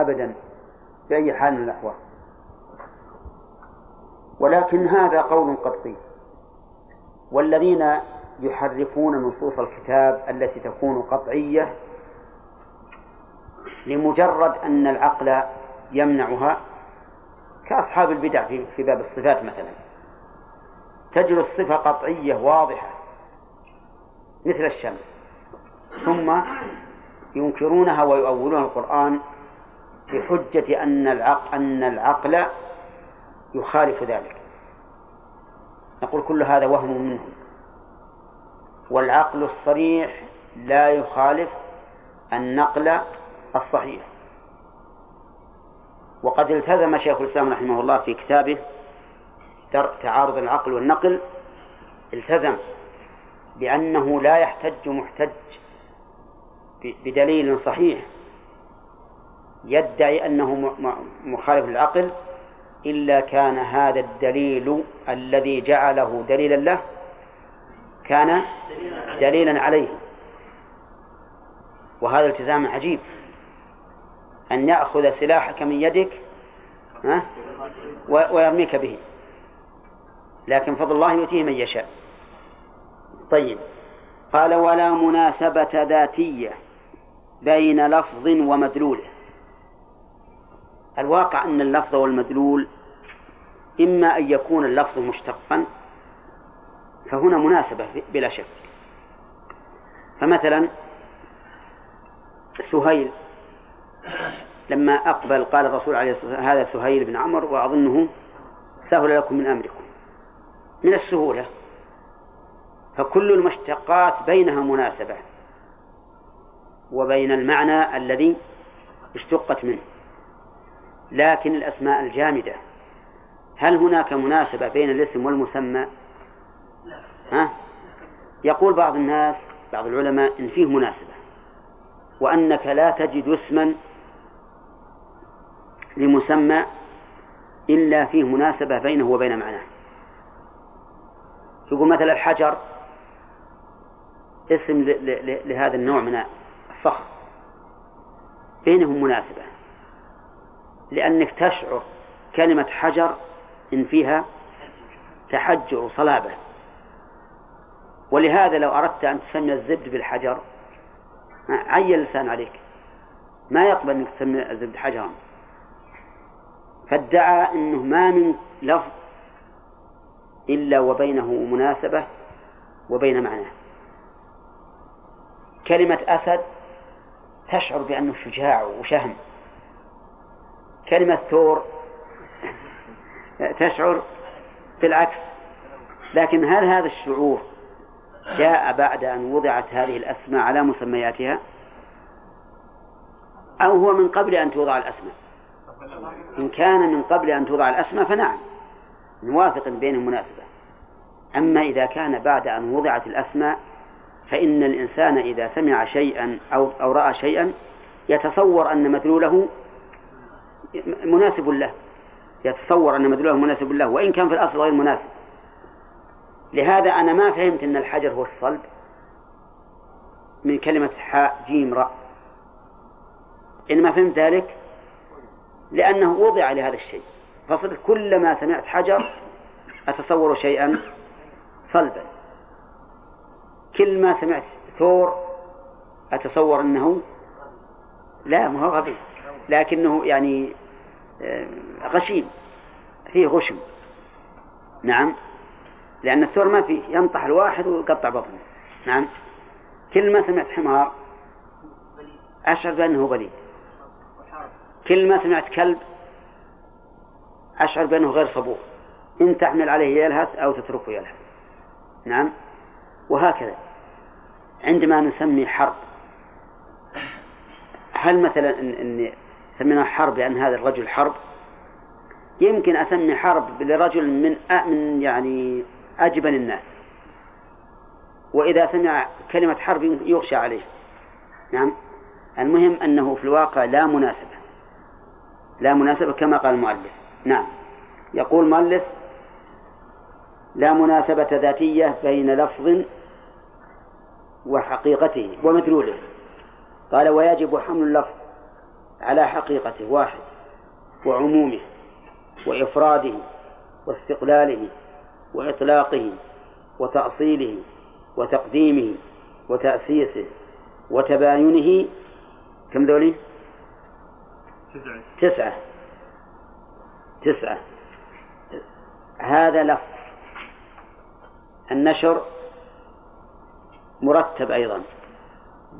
أبدا بأي حال من الأحوال. ولكن هذا قول قطعي. والذين يحرفون نصوص الكتاب التي تكون قطعية لمجرد أن العقل يمنعها كأصحاب البدع في باب الصفات مثلا. تجد الصفة قطعية واضحة مثل الشمس ثم ينكرونها ويؤولون القرآن بحجة أن العقل أن العقل يخالف ذلك. نقول كل هذا وهم منهم. والعقل الصريح لا يخالف النقل الصحيح. وقد التزم شيخ الإسلام رحمه الله في كتابه تعارض العقل والنقل. التزم بأنه لا يحتج محتج بدليل صحيح. يدعي أنه مخالف للعقل إلا كان هذا الدليل الذي جعله دليلا له كان دليلا عليه. وهذا التزام عجيب. أن يأخذ سلاحك من يدك ويرميك به. لكن فضل الله يؤتيه من يشاء. طيب. قال ولا مناسبة ذاتية بين لفظ ومدلوله الواقع أن اللفظ والمدلول إما أن يكون اللفظ مشتقا فهنا مناسبة بلا شك. فمثلا سهيل لما أقبل قال الرسول عليه الصلاة والسلام هذا سهيل بن عمرو وأظنه سهل لكم من أمركم من السهولة. فكل المشتقات بينها مناسبة وبين المعنى الذي اشتقت منه. لكن الأسماء الجامدة هل هناك مناسبة بين الاسم والمسمى؟ ها؟ يقول بعض الناس بعض العلماء إن فيه مناسبة وأنك لا تجد اسما لمسمى إلا فيه مناسبة بينه وبين معناه يقول مثلا الحجر اسم لهذا النوع من الصخر بينهم مناسبة لأنك تشعر كلمة حجر إن فيها تحجر وصلابة ولهذا لو أردت أن تسمي الزبد بالحجر عي اللسان عليك. ما يقبل أنك تسمي الزبد حجرا. فادعى أنه ما من لفظ إلا وبينه مناسبة وبين معناه. كلمة أسد تشعر بأنه شجاع وشهم. كلمة ثور تشعر بالعكس. لكن هل هذا الشعور جاء بعد أن وضعت هذه الأسماء على مسمياتها؟ أو هو من قبل أن توضع الأسماء؟ إن كان من قبل أن توضع الأسماء فنعم نوافق بين المناسبة. أما إذا كان بعد أن وضعت الأسماء فإن الإنسان إذا سمع شيئا أو أو رأى شيئا يتصور أن مدلوله مناسب له. يتصور أن مدلوله مناسب له وإن كان في الأصل غير مناسب. لهذا أنا ما فهمت أن الحجر هو الصلب من كلمة حاء جيم راء إنما فهمت ذلك لأنه وضع لهذا الشيء. فصرت كلما سمعت حجر أتصور شيئا صلبا. كل ما سمعت ثور أتصور أنه لا ما هو غبي. لكنه يعني آه، غشيم. فيه غشم. نعم. لأن الثور ما فيه. ينطح الواحد ويقطع بطنه. نعم. كل ما سمعت حمار أشعر بأنه بليد كل ما سمعت كلب أشعر بأنه غير صبور. إن تحمل عليه يلهث أو تتركه يلهث. نعم. وهكذا. عندما نسمي حرب هل مثلا إن, إن سمينا حرب لأن هذا الرجل حرب. يمكن أسمي حرب لرجل من من يعني أجبن الناس. وإذا سمع كلمة حرب يغشى عليه. نعم. المهم أنه في الواقع لا مناسبة. لا مناسبة كما قال المؤلف. نعم. يقول المؤلف لا مناسبة ذاتية بين لفظ وحقيقته ومدلوله قال ويجب حمل اللفظ على حقيقته واحد وعمومه وإفراده واستقلاله وإطلاقه وتأصيله وتقديمه وتأسيسه وتباينه كم ذولي؟ تسعة. تسعة. تسعة. هذا لفظ. النشر مرتب أيضا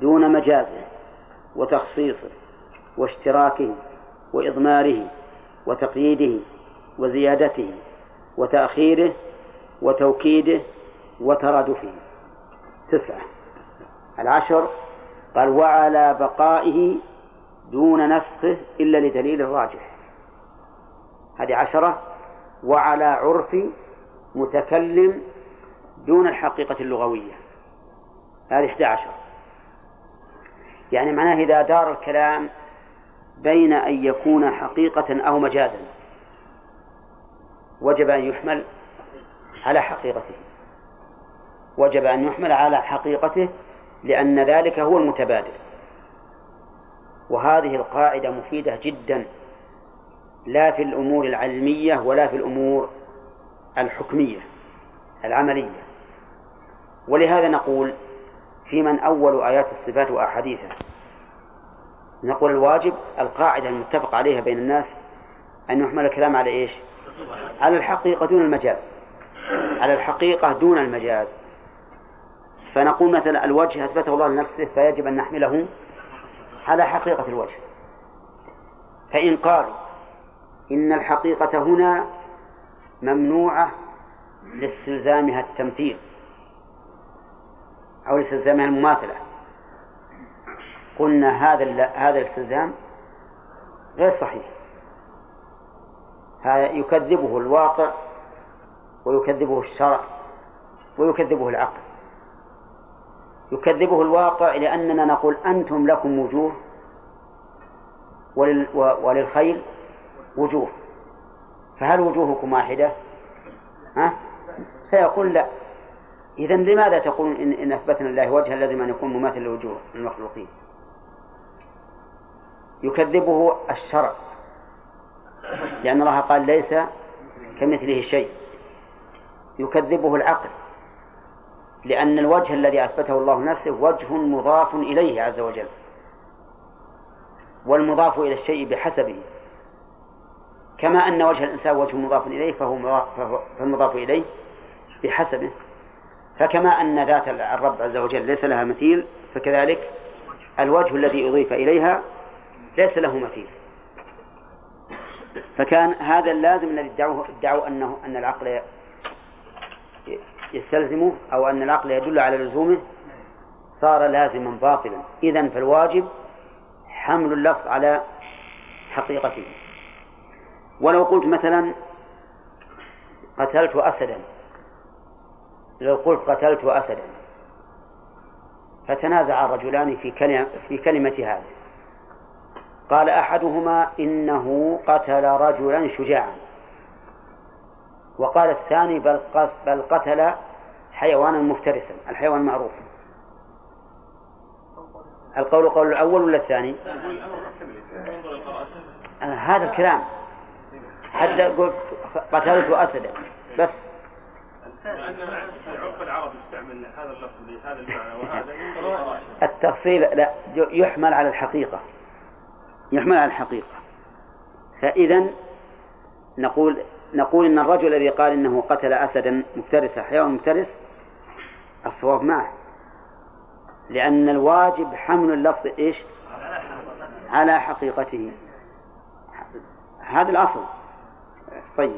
دون مجازه وتخصيصه. واشتراكه وإضماره وتقييده وزيادته وتأخيره وتوكيده وترادفه. تسعة. العشر. قال وعلى بقائه دون نسخه إلا لدليل راجح هذه عشرة. وعلى عرف متكلم دون الحقيقة اللغوية. هذه 11 يعني معناه إذا دار الكلام بين أن يكون حقيقة أو مجازا. وجب أن يحمل على حقيقته. وجب أن يحمل على حقيقته لأن ذلك هو المتبادل. وهذه القاعدة مفيدة جدا لا في الأمور العلمية ولا في الأمور الحكمية العملية. ولهذا نقول في من أول آيات الصفات وأحاديثها؟ نقول الواجب القاعدة المتفق عليها بين الناس أن يحمل الكلام على إيش؟ على الحقيقة دون المجاز. على الحقيقة دون المجاز. فنقول مثلا الوجه أثبته الله لنفسه فيجب أن نحمله على حقيقة الوجه. فإن قالوا إن الحقيقة هنا ممنوعة لاستلزامها التمثيل أو لاستلزامها المماثلة. قلنا هذا هذا الاستلزام غير صحيح هذا يكذبه الواقع ويكذبه الشرع ويكذبه العقل يكذبه الواقع لأننا نقول أنتم لكم وجوه ولل وللخيل وجوه فهل وجوهكم واحدة؟ ها؟ سيقول لا إذا لماذا تقولون إن, إن أثبتنا لله وجها لازم أن يكون مماثل لوجوه المخلوقين؟ يكذبه الشرع. لأن الله قال ليس كمثله شيء. يكذبه العقل. لأن الوجه الذي أثبته الله نفسه وجه مضاف إليه عز وجل. والمضاف إلى الشيء بحسبه. كما أن وجه الإنسان وجه مضاف إليه فهو فالمضاف إليه بحسبه. فكما أن ذات الرب عز وجل ليس لها مثيل فكذلك الوجه الذي أضيف إليها ليس له مثيل. فكان هذا اللازم الذي ادعوه ادعوا أنه أن العقل يستلزمه أو أن العقل يدل على لزومه صار لازما باطلا. إذا فالواجب حمل اللفظ على حقيقته. ولو قلت مثلا قتلت أسدا. لو قلت قتلت أسدا. فتنازع الرجلان في كلمة في كلمة هذه. قال أحدهما إنه قتل رجلا شجاعا. وقال الثاني بل, بل قتل حيوانا مفترسا الحيوان معروف القول قول الأول ولا الثاني؟ هذا الكلام. حتى قلت قتلت أسدا بس. التفصيل لا يحمل على الحقيقة. يحمل على الحقيقة. فإذا نقول نقول إن الرجل الذي قال إنه قتل أسدا مفترسا حيوان مفترس الصواب معه. لأن الواجب حمل اللفظ إيش؟ على حقيقته. هذا الأصل. طيب.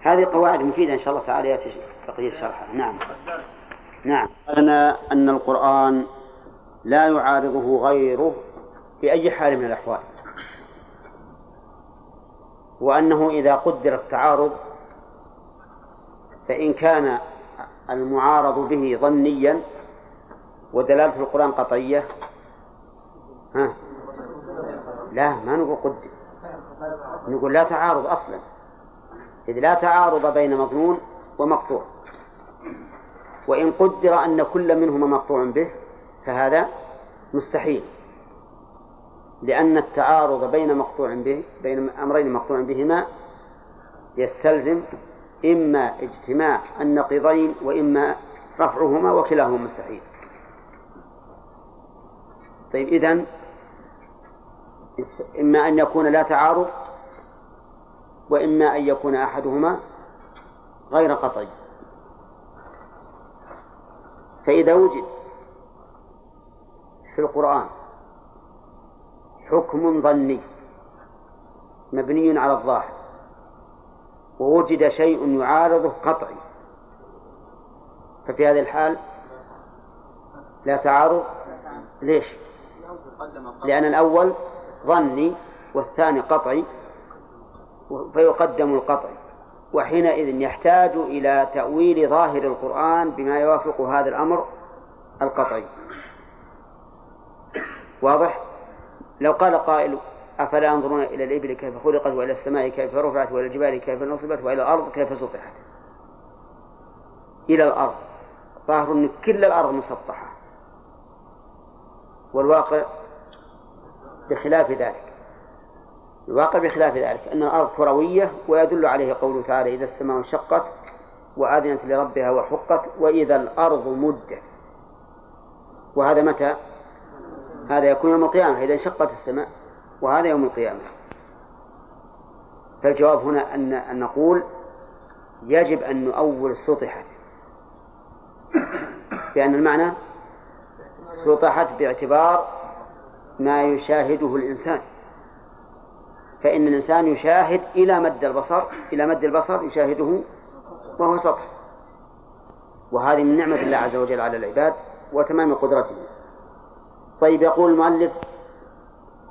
هذه قواعد مفيدة إن شاء الله تعالى يأتي بقية شرحها. نعم. نعم. لنا أن القرآن لا يعارضه غيره في أي حال من الأحوال. وأنه إذا قدر التعارض فإن كان المعارض به ظنيا ودلالة القرآن قطعية ها؟ لا ما نقول قدر نقول لا تعارض أصلا إذ لا تعارض بين مظنون ومقطوع. وإن قدر أن كل منهما مقطوع به فهذا مستحيل. لأن التعارض بين مقطوع به بين أمرين مقطوع بهما يستلزم إما اجتماع النقيضين وإما رفعهما وكلاهما مستحيل طيب إذن إما أن يكون لا تعارض وإما أن يكون أحدهما غير قطعي. فإذا وجد في القرآن حكم ظني مبني على الظاهر ووجد شيء يعارضه قطعي ففي هذه الحال لا تعارض ليش؟ لأن الأول ظني والثاني قطعي فيقدم القطعي وحينئذ يحتاج إلى تأويل ظاهر القرآن بما يوافق هذا الأمر القطعي واضح؟ لو قال قائل أفلا ينظرون إلى الإبل كيف خلقت وإلى السماء كيف رفعت وإلى الجبال كيف نصبت وإلى الأرض كيف سطحت؟ إلى الأرض. ظاهر أن كل الأرض مسطحة. والواقع بخلاف ذلك. الواقع بخلاف ذلك أن الأرض كروية ويدل عليه قوله تعالى إذا السماء انشقت وأذنت لربها وحقت وإذا الأرض مدت. وهذا متى؟ هذا يكون يوم القيامة إذا انشقت السماء وهذا يوم القيامة. فالجواب هنا أن أن نقول يجب أن نؤول سطحت. بأن المعنى سطحت باعتبار ما يشاهده الإنسان. فإن الإنسان يشاهد إلى مد البصر إلى مد البصر يشاهده وهو سطح. وهذه من نعمة الله عز وجل على العباد وتمام قدرته. طيب يقول المؤلف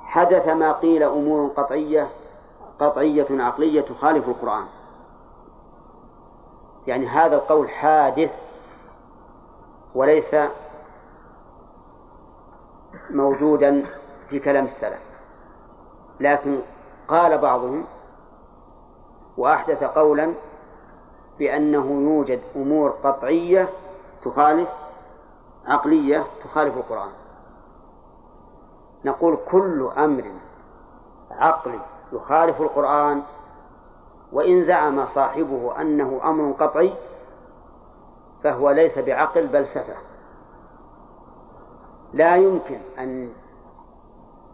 حدث ما قيل أمور قطعية قطعية عقلية تخالف القرآن. يعني هذا القول حادث وليس موجودا في كلام السلف. لكن قال بعضهم وأحدث قولا بأنه يوجد أمور قطعية تخالف عقلية تخالف القرآن. نقول كل أمر عقلي يخالف القرآن وإن زعم صاحبه أنه أمر قطعي فهو ليس بعقل بل سفه. لا يمكن أن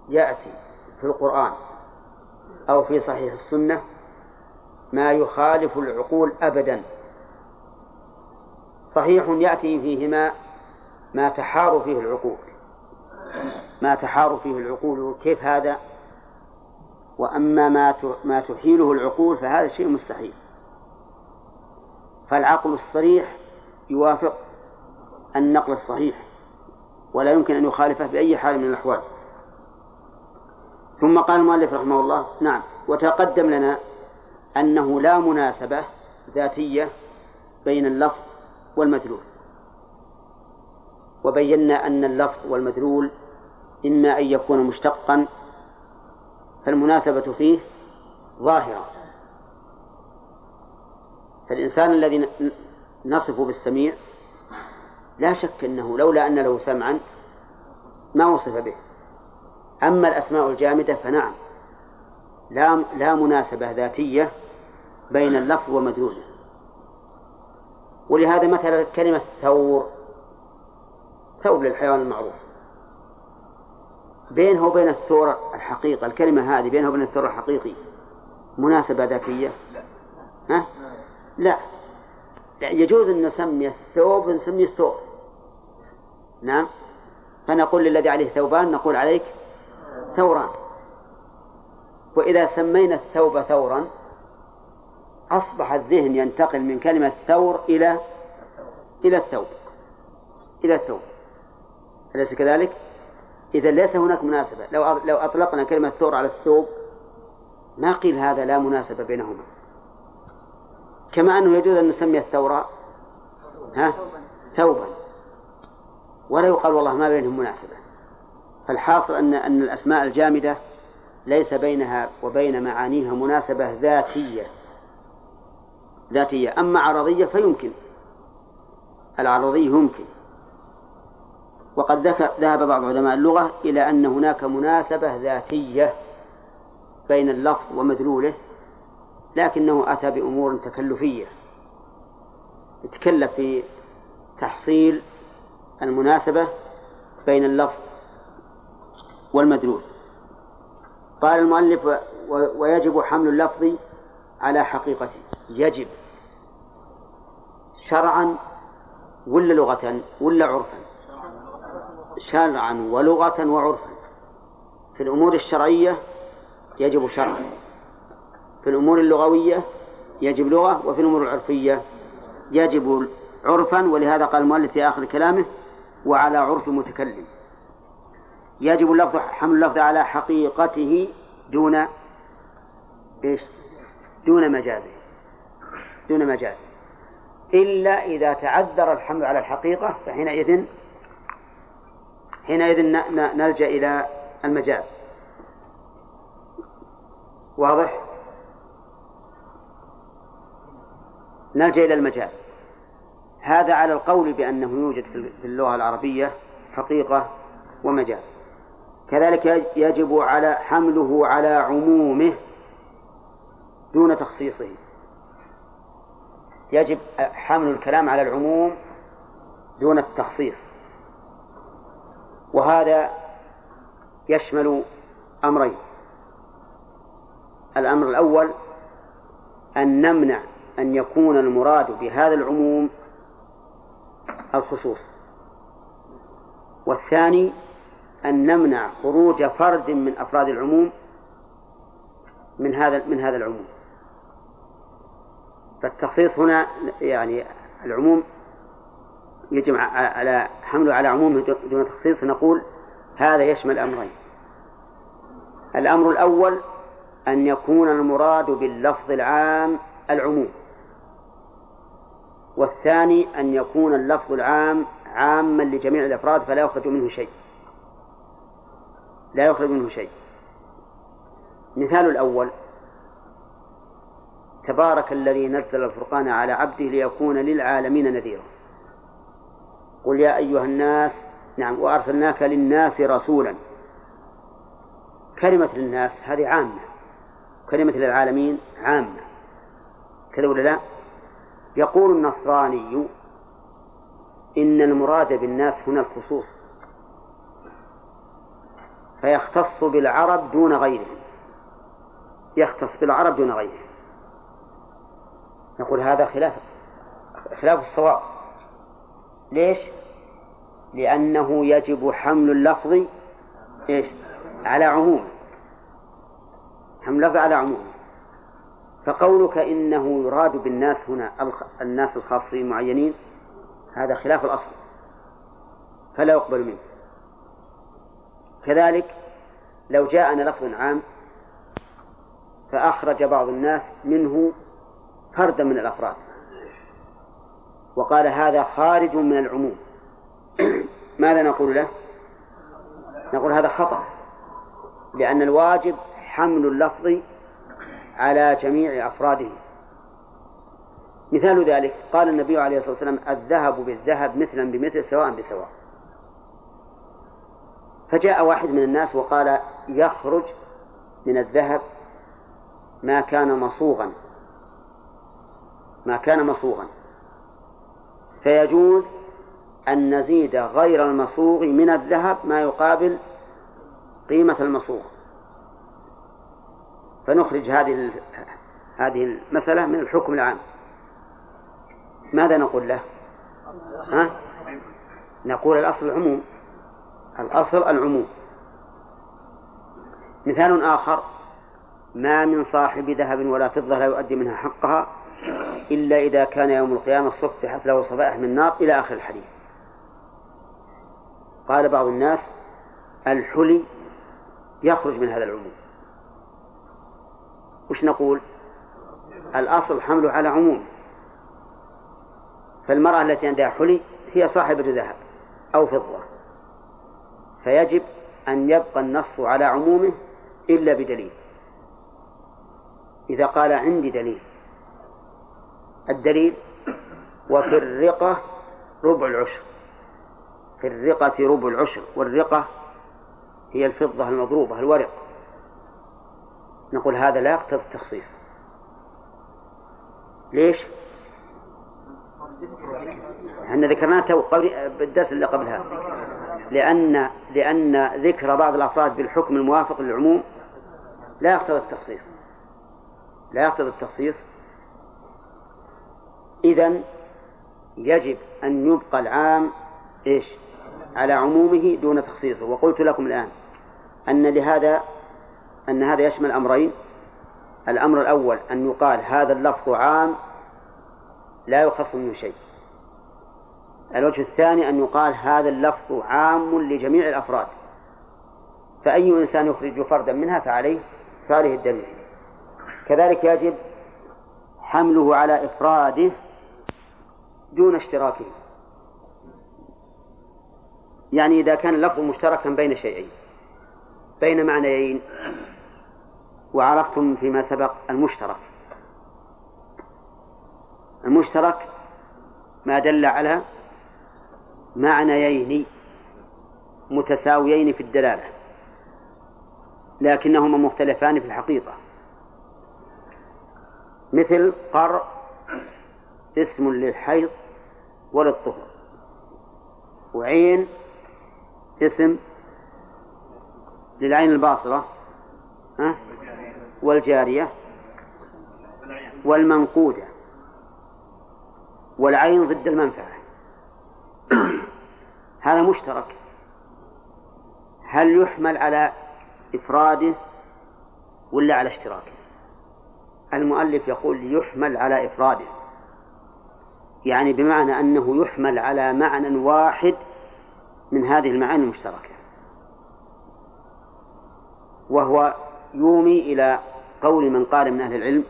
يأتي في القرآن أو في صحيح السنة ما يخالف العقول أبدا. صحيح يأتي فيهما ما تحار فيه العقول. ما تحار فيه العقول كيف هذا؟ وأما ما ما تحيله العقول فهذا شيء مستحيل. فالعقل الصريح يوافق النقل الصحيح ولا يمكن أن يخالفه بأي حال من الأحوال. ثم قال المؤلف رحمه الله نعم وتقدم لنا أنه لا مناسبة ذاتية بين اللفظ والمدلول. وبينا أن اللفظ والمدلول إما أن يكون مشتقا فالمناسبة فيه ظاهرة. فالإنسان الذي نصف بالسميع لا شك أنه لولا أن له سمعا ما وصف به. أما الأسماء الجامدة فنعم لا لا مناسبة ذاتية بين اللفظ ومدلوله ولهذا مثلا كلمة ثور ثور للحيوان المعروف. بينه وبين الثور الحقيقة الكلمة هذه بينه وبين الثور الحقيقي. مناسبة ذاتية؟ ها؟ لا. يجوز أن نسمي الثوب نسميه الثور نعم. فنقول للذي عليه ثوبان نقول عليك ثوران. وإذا سمينا الثوب ثورا أصبح الذهن ينتقل من كلمة ثور إلى إلى الثوب. إلى الثوب. أليس كذلك؟ إذا ليس هناك مناسبة. لو لو أطلقنا كلمة ثور على الثوب ما قيل هذا لا مناسبة بينهما. كما أنه يجوز أن نسمي الثورة. ها؟ ثوبا. ولا يقال والله ما بينهم مناسبة. فالحاصل أن أن الأسماء الجامدة ليس بينها وبين معانيها مناسبة ذاتية. ذاتية. أما عرضية فيمكن. العرضي يمكن. وقد ذهب بعض علماء اللغة إلى أن هناك مناسبة ذاتية بين اللفظ ومدلوله لكنه أتى بأمور تكلفية. يتكلف في تحصيل المناسبة بين اللفظ والمدلول. قال المؤلف ويجب حمل اللفظ على حقيقته. يجب. شرعا ولا لغة ولا عرفا. شرعا ولغة وعرفا. في الأمور الشرعية يجب شرعا. في الأمور اللغوية يجب لغة وفي الأمور العرفية يجب عرفا ولهذا قال المؤلف في آخر كلامه وعلى عرف المتكلم يجب اللفظ حمل اللفظ على حقيقته دون إيش؟ دون مجازه. دون مجازه. إلا إذا تعذر الحمل على الحقيقة فحينئذ حينئذ نلجأ إلى المجاز واضح؟ نلجأ إلى المجاز هذا على القول بأنه يوجد في اللغة العربية حقيقة ومجاز كذلك يجب على حمله على عمومه دون تخصيصه. يجب حمل الكلام على العموم دون التخصيص. وهذا يشمل أمرين. الأمر الأول أن نمنع أن يكون المراد بهذا العموم الخصوص. والثاني أن نمنع خروج فرد من أفراد العموم من هذا من هذا العموم. فالتخصيص هنا يعني العموم يجب على حمله على عموم دون تخصيص نقول هذا يشمل أمرين. الأمر الأول أن يكون المراد باللفظ العام العموم. والثاني أن يكون اللفظ العام عاما لجميع الأفراد فلا يخرج منه شيء. لا يخرج منه شيء. مثال الأول تبارك الذي نزل الفرقان على عبده ليكون للعالمين نذيرا. قل يا أيها الناس نعم وأرسلناك للناس رسولا. كلمة للناس هذه عامة. كلمة للعالمين عامة. كذا ولا لا؟ يقول النصراني إن المراد بالناس هنا الخصوص. فيختص بالعرب دون غيرهم. يختص بالعرب دون غيرهم. نقول هذا خلاف خلاف الصواب. ليش؟ لأنه يجب حمل اللفظ إيش؟ على عمومه حمل اللفظ على عمومه فقولك إنه يراد بالناس هنا الناس الخاصين معينين هذا خلاف الأصل. فلا يقبل منه. كذلك لو جاءنا لفظ عام فأخرج بعض الناس منه فردا من الأفراد. وقال هذا خارج من العموم. ماذا نقول له؟ نقول هذا خطأ لأن الواجب حمل اللفظ على جميع أفراده. مثال ذلك قال النبي عليه الصلاة والسلام الذهب بالذهب مثلا بمثل سواء بسواء. فجاء واحد من الناس وقال يخرج من الذهب ما كان مصوغا. ما كان مصوغا. فيجوز أن نزيد غير المصوغ من الذهب ما يقابل قيمة المصوغ فنخرج هذه هذه المسألة من الحكم العام ماذا نقول له؟ ها؟ نقول الأصل العموم الأصل العموم مثال آخر ما من صاحب ذهب ولا فضة لا يؤدي منها حقها إلا إذا كان يوم القيامة صفحت له صفائح من نار إلى آخر الحديث. قال بعض الناس الحلي يخرج من هذا العموم. وش نقول؟ الأصل حمله على عموم. فالمرأة التي عندها حلي هي صاحبة ذهب أو فضة. فيجب أن يبقى النص على عمومه إلا بدليل. إذا قال عندي دليل الدليل وفي الرقة ربع العشر. في الرقة ربع العشر والرقة هي الفضة المضروبة الورق. نقول هذا لا يقتضي التخصيص. ليش؟ إحنا ذكرناه تو بالدرس اللي قبلها. لأن لأن ذكر بعض الأفراد بالحكم الموافق للعموم لا يقتضي التخصيص. لا يقتضي التخصيص إذا يجب أن يبقى العام إيش؟ على عمومه دون تخصيصه. وقلت لكم الآن أن لهذا أن هذا يشمل أمرين. الأمر الأول أن يقال هذا اللفظ عام لا يخص منه شيء. الوجه الثاني أن يقال هذا اللفظ عام لجميع الأفراد. فأي إنسان يخرج فردا منها فعليه فعليه الدليل. كذلك يجب حمله على إفراده دون اشتراكه يعني إذا كان اللفظ مشتركا بين شيئين بين معنيين وعرفتم فيما سبق المشترك. المشترك ما دل على معنيين متساويين في الدلالة لكنهما مختلفان في الحقيقة. مثل قر اسم للحيض وللطهر وعين اسم للعين الباصرة والجارية والمنقودة والعين ضد المنفعة. هذا مشترك. هل يحمل على إفراده ولا على اشتراكه؟ المؤلف يقول يحمل على إفراده. يعني بمعنى أنه يحمل على معنى واحد من هذه المعاني المشتركة. وهو يومي إلى قول من قال من أهل العلم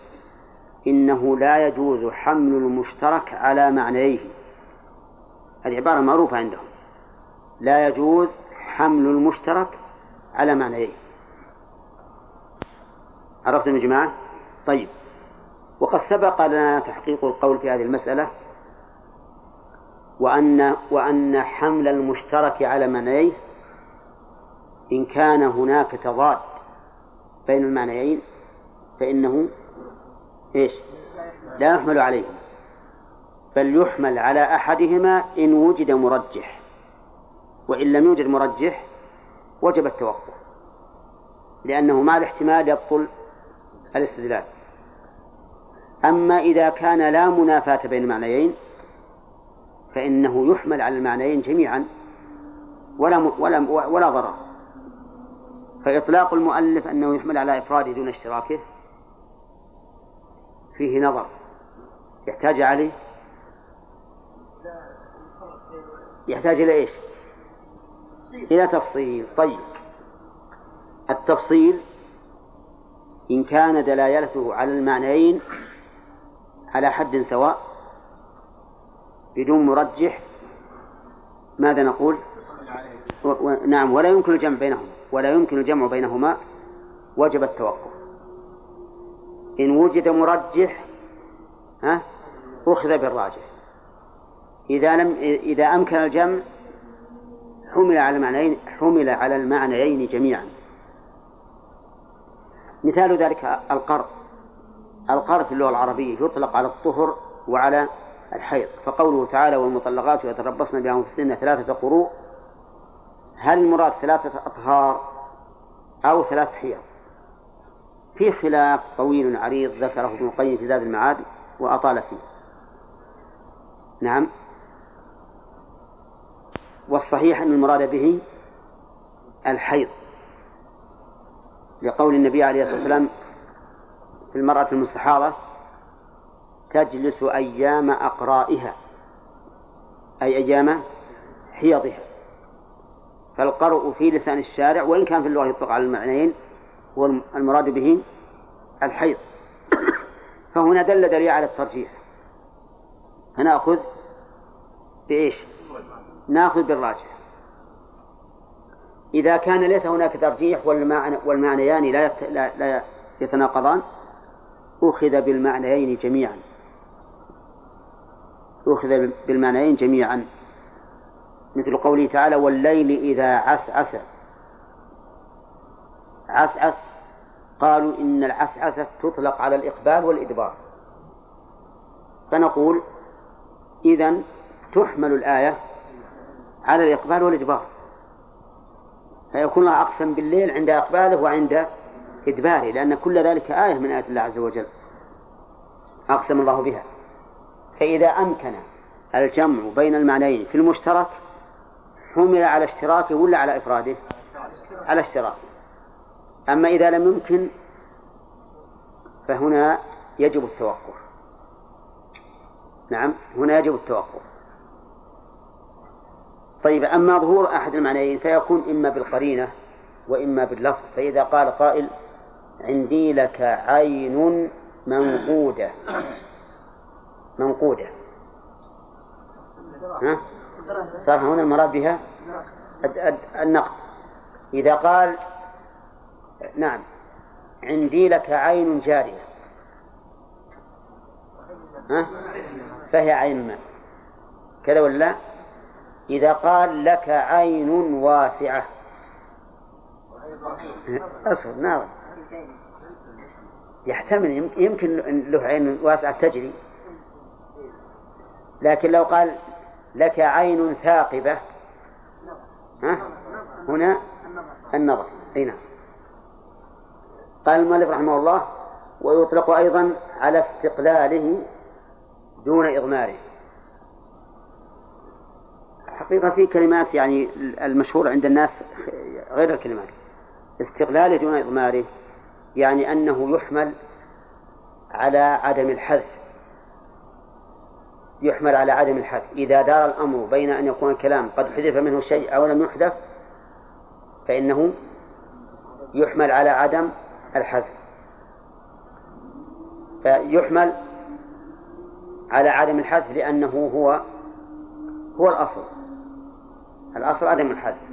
إنه لا يجوز حمل المشترك على معنيه هذه عبارة معروفة عندهم. لا يجوز حمل المشترك على معنيه عرفتم يا جماعة؟ طيب. وقد سبق لنا تحقيق القول في هذه المسألة وأن وأن حمل المشترك على معنيه إن كان هناك تضاد بين المعنيين فإنه إيش؟ لا يحمل عليهما بل يحمل على أحدهما إن وجد مرجح. وإن لم يوجد مرجح وجب التوقف. لأنه مع الاحتمال يبطل الاستدلال. أما إذا كان لا منافاة بين المعنيين فإنه يحمل على المعنيين جميعا ولا ولا ولا ضرر. فإطلاق المؤلف أنه يحمل على إفراده دون اشتراكه فيه نظر. يحتاج عليه؟ يحتاج إلى إيش؟ إلى تفصيل. طيب. التفصيل إن كان دلالته على المعنيين على حد سواء بدون مرجح ماذا نقول؟ و... و... نعم ولا يمكن الجمع بينهم ولا يمكن الجمع بينهما وجب التوقف. إن وجد مرجح ها أخذ بالراجح. إذا لم إذا أمكن الجمع حمل على المعنيين حمل على المعنيين جميعا. مثال ذلك القر القر في اللغة العربية يطلق على الطهر وعلى الحيض. فقوله تعالى والمطلقات يتربصن بأنفسهن ثلاثة قروء. هل المراد ثلاثة أطهار أو ثلاث حيض؟ في خلاف طويل عريض ذكره ابن القيم في زاد المعاد وأطال فيه. نعم. والصحيح أن المراد به الحيض. لقول النبي عليه الصلاة والسلام في المرأة المستحاضة تجلس أيام أقرائها أي أيام حيضها. فالقرء في لسان الشارع وإن كان في اللغة يطلق على المعنيين هو المراد به الحيض. فهنا دل دليل على الترجيح. فنأخذ بإيش؟ ناخذ بالراجح. إذا كان ليس هناك ترجيح والمعنيان لا يتناقضان أخذ بالمعنيين جميعا. أخذ بالمعنيين جميعا. مثل قوله تعالى والليل إذا عسعس عسعس. قالوا إن العسعسة تطلق على الإقبال والإدبار. فنقول إذا تحمل الآية على الإقبال والإدبار. فيكون الله أقسم بالليل عند إقباله وعند إدباره لأن كل ذلك آية من آيات الله عز وجل. أقسم الله بها. فإذا أمكن الجمع بين المعنيين في المشترك حمل على اشتراكه ولا على إفراده؟ على اشتراكه أما إذا لم يمكن فهنا يجب التوقف. نعم هنا يجب التوقف. طيب أما ظهور أحد المعنيين فيكون إما بالقرينة وإما باللفظ. فإذا قال قائل عندي لك عين منقودة. منقودة. ها؟ صار هنا المراد بها النقد. إذا قال نعم عندي لك عين جارية. ها؟ فهي عين ماء كذا ولا إذا قال لك عين واسعة. أصبر ناظر يحتمل يمكن له عين واسعة تجري. لكن لو قال لك عين ثاقبة ها؟ هنا النظر. أي نعم. قال المؤلف رحمه الله ويطلق أيضا على استقلاله دون إضماره. حقيقة في كلمات يعني المشهورة عند الناس غير الكلمات. استقلاله دون إضماره يعني أنه يحمل على عدم الحذف. يحمل على عدم الحذف إذا دار الأمر بين أن يكون الكلام قد حذف منه شيء أو لم يحذف فإنه يحمل على عدم الحذف. فيحمل على عدم الحذف لأنه هو هو الأصل. الأصل عدم الحذف.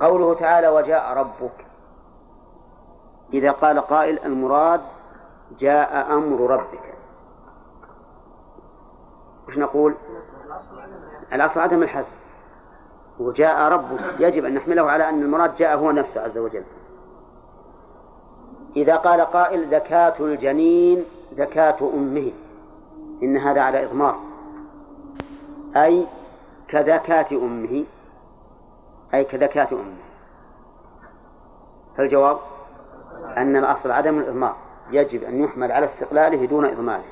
قوله تعالى وجاء ربك إذا قال قائل المراد جاء أمر ربك وش نقول؟ الأصل عدم الحذف. وجاء ربك يجب أن نحمله على أن المراد جاء هو نفسه عز وجل. إذا قال قائل زكاة الجنين زكاة أمه. إن هذا على إضمار. أي كزكاة أمه. أي كزكاة أمه. فالجواب أن الأصل عدم الإضمار. يجب أن يحمل على استقلاله دون إضماره.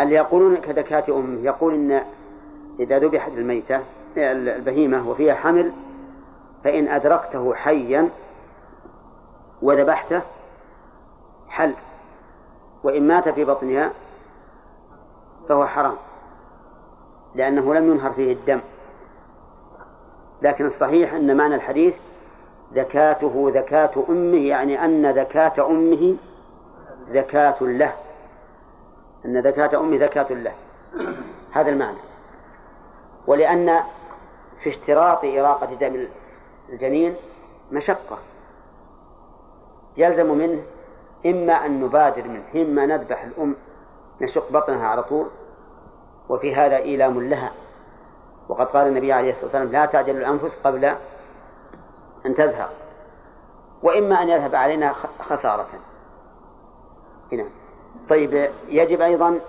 اللي يقولون كزكاة أمه يقول إن إذا ذبحت الميتة البهيمة وفيها حمل فإن أدركته حيا وذبحته حل. وإن مات في بطنها فهو حرام لأنه لم ينهر فيه الدم. لكن الصحيح أن معنى الحديث زكاته زكاة أمه يعني أن زكاة أمه زكاة له. أن زكاة أمه زكاة له. هذا المعنى. ولأن في اشتراط إراقة دم الجنين مشقة. يلزم منه إما أن نبادر منه. إما نذبح الأم نشق بطنها على طول. وفي هذا إيلام لها. وقد قال النبي عليه الصلاة والسلام لا تعجل الأنفس قبل أن تزهق. وإما أن يذهب علينا خسارة. هنا طيب يجب أيضا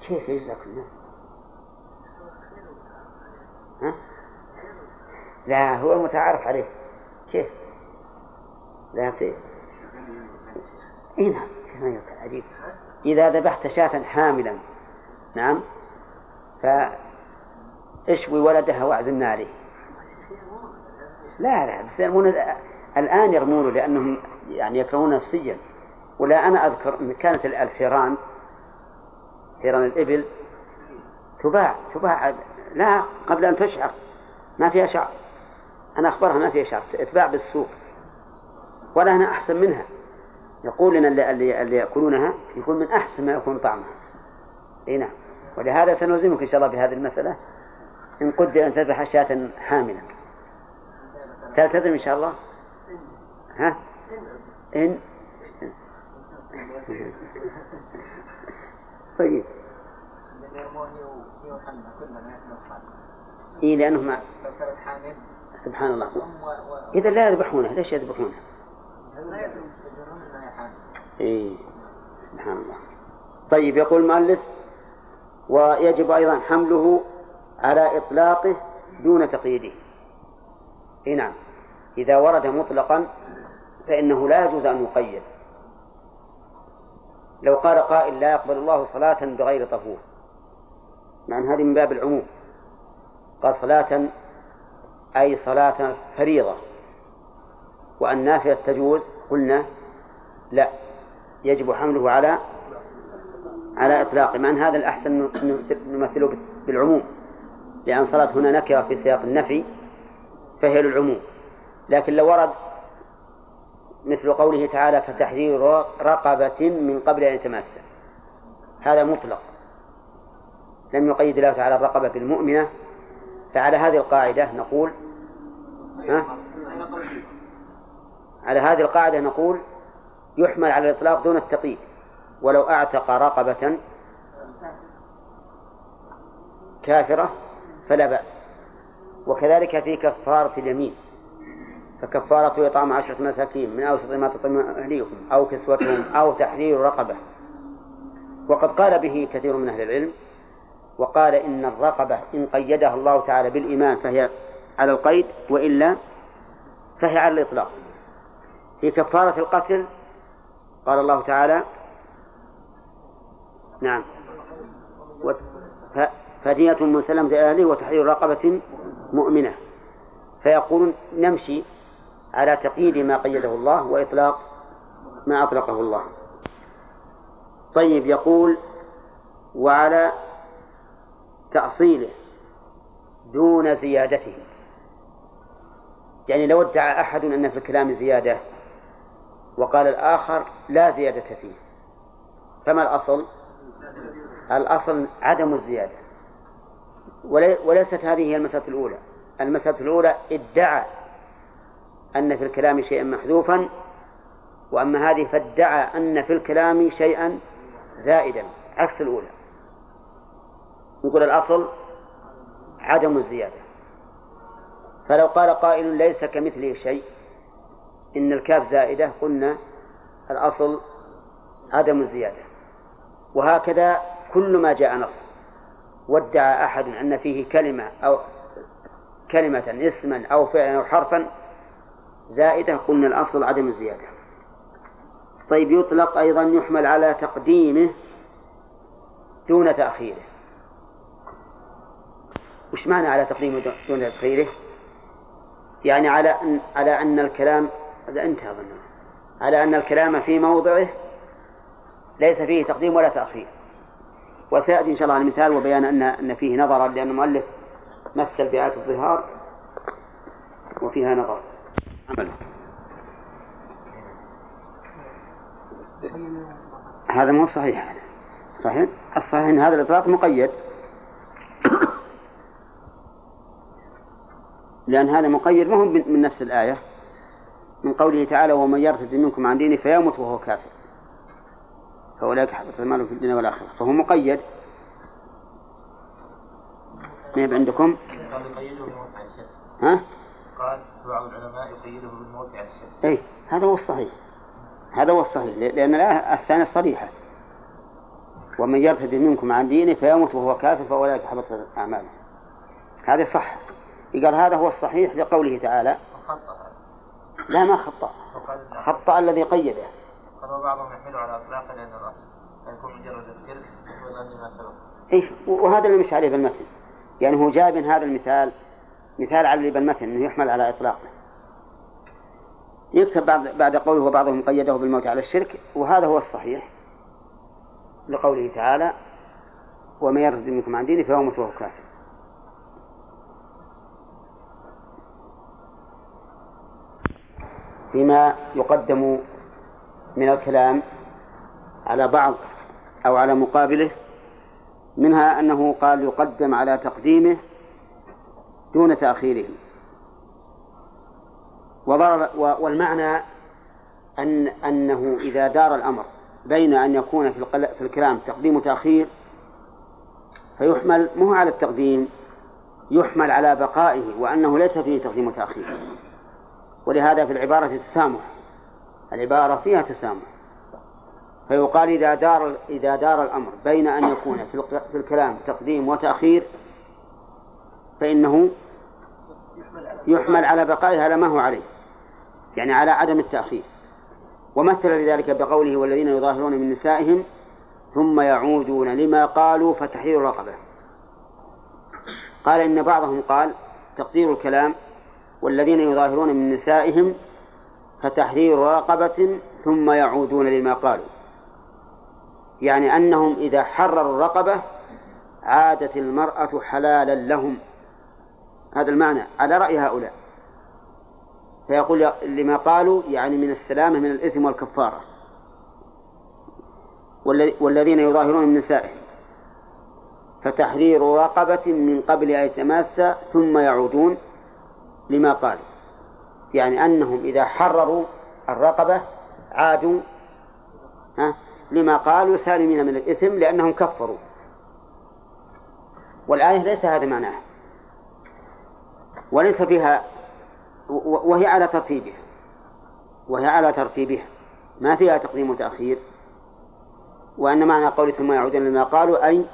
كيف يجزاك الله؟ ها؟ لا هو المتعارف عليه. كيف؟ لا يصير إي نعم عجيب. إذا ذبحت شاة حاملا نعم فاشوي ولدها واعزمنا عليه لا لا بس الآن يرمونه لأنهم يعني يكرهون نفسيا ولا أنا أذكر أن كانت الحيران حيران الإبل تباع تباع لا قبل أن تشعر ما فيها شعر. أنا أخبرها ما فيها شعر تباع بالسوق. ولا هنا أحسن منها. يقول لنا اللي, اللي, اللي يأكلونها يكون من أحسن ما يكون طعمها. أي نعم. ولهذا سنلزمك إن شاء الله بهذه المسألة. إن قدر أن تذبح شاة حاملة تلتزم إن شاء الله؟ ها؟ إن؟ طيب. إيه لأنه ما سبحان الله. إذا لا يذبحونه ليش يذبحونه؟ إيه سبحان الله. طيب يقول المؤلف ويجب أيضا حمله على إطلاقه دون تقييده. إيه نعم. إذا ورد مطلقا فإنه لا يجوز أن يقيد. لو قال قائل لا يقبل الله صلاة بغير طهور. مع أن هذه من باب العموم. قال صلاة أي صلاة فريضة. وأن نافلة تجوز؟ قلنا لا. يجب حمله على على إطلاقه مع أن هذا الأحسن نمثله بالعموم. لأن صلاة هنا نكرة في سياق النفي فهي للعموم. لكن لو ورد مثل قوله تعالى فتحرير رقبة من قبل أن يتماسى هذا مطلق. لم يقيد الله تعالى الرقبة بالمؤمنة. فعلى هذه القاعدة نقول ها؟ على هذه القاعدة نقول يحمل على الإطلاق دون التقييد. ولو أعتق رقبة كافرة فلا بأس. وكذلك في كفارة اليمين. فكفارة إطعام عشرة مساكين من أوسط ما تطعم أهليكم أو كسوتهم أو تحرير رقبة. وقد قال به كثير من أهل العلم وقال إن الرقبة إن قيدها الله تعالى بالإيمان فهي على القيد وإلا فهي على الإطلاق. في كفارة القتل قال الله تعالى نعم فدية مسلمة لأهله وتحرير رقبة مؤمنة. فيقولون نمشي على تقييد ما قيده الله وإطلاق ما أطلقه الله. طيب يقول وعلى تأصيله دون زيادته. يعني لو ادعى أحد أن في الكلام زيادة وقال الآخر لا زيادة فيه فما الأصل؟ الأصل عدم الزيادة. وليست هذه هي المسألة الأولى. المسألة الأولى ادعى أن في الكلام شيئا محذوفا وأما هذه فادعى أن في الكلام شيئا زائدا عكس الأولى. نقول الأصل عدم الزيادة. فلو قال قائل ليس كمثله شيء إن الكاف زائدة قلنا الأصل عدم الزيادة. وهكذا كل ما جاء نص. وادعى أحد أن فيه كلمة أو كلمة اسما أو فعلا أو حرفا زائدة قلنا الأصل عدم الزيادة. طيب يطلق أيضا يحمل على تقديمه دون تأخيره. وش معنى على تقديمه دون تأخيره؟ يعني على أن على أن الكلام هذا انتهى أظن على أن الكلام في موضعه ليس فيه تقديم ولا تأخير. وسيأتي إن شاء الله المثال وبيان أن أن فيه نظرا لأن المؤلف مثل بآية الظهار وفيها نظر. عمله هذا مو صحيح. صحيح؟ الصحيح أن هذا الإطلاق مقيد. لأن هذا مقيد ما هو من نفس الآية. من قوله تعالى ومن يرتد منكم عن دينه فيمت وهو كافر. فأولئك حبط المال في الدنيا والآخرة. فهو مقيد. ما عندكم؟ ها؟ قال بعض العلماء يقيده بالموت على الشرك. اي هذا هو الصحيح. هذا هو الصحيح لأن الآية الثانية صريحة. ومن يرتد منكم عن دينه فيموت وهو كافر فأولئك حبطت أعماله. هذا صح. قال هذا هو الصحيح لقوله تعالى. لا ما خطأ. خطأ الذي قيده. قال بعضهم يحمل على إطلاق لأن الرأس يكون مجرد الشرك ما سبق. إيش وهذا اللي مش عليه بالمثل. يعني هو من هذا المثال مثال على اللي بالمثل إنه يحمل على إطلاقه. يكتب بعد بعد قوله وبعضهم قيده بالموت على الشرك وهذا هو الصحيح لقوله تعالى ومن يرتد منكم عن دينه فهو وهو كافر. فيما يقدم من الكلام على بعض أو على مقابله منها أنه قال يقدم على تقديمه دون تأخيره. وضرب والمعنى أن أنه إذا دار الأمر بين أن يكون في, في الكلام تقديم وتأخير فيحمل مو على التقديم يحمل على بقائه وأنه ليس فيه تقديم وتأخير. ولهذا في العبارة تسامح العبارة فيها تسامح. فيقال إذا دار إذا دار الأمر بين أن يكون في الكلام تقديم وتأخير فإنه يحمل على بقائه على ما هو عليه يعني على عدم التأخير. ومثل لذلك بقوله والذين يظاهرون من نسائهم ثم يعودون لما قالوا فتحرير رقبة قال إن بعضهم قال تقدير الكلام والذين يظاهرون من نسائهم فتحرير رقبة ثم يعودون لما قالوا. يعني أنهم إذا حرروا الرقبة عادت المرأة حلالا لهم. هذا المعنى على رأي هؤلاء. فيقول لما قالوا يعني من السلامة من الإثم والكفارة. والذين يظاهرون من نسائهم. فتحرير رقبة من قبل أن يتماسى ثم يعودون لما قالوا. يعني أنهم إذا حرروا الرقبة عادوا ها لما قالوا سالمين من الإثم لأنهم كفروا. والآية ليس هذا معناها. وليس فيها وهي على ترتيبها. وهي على ترتيبها. ما فيها تقديم وتأخير. وأن معنى قول ثم يعودون لما قالوا أي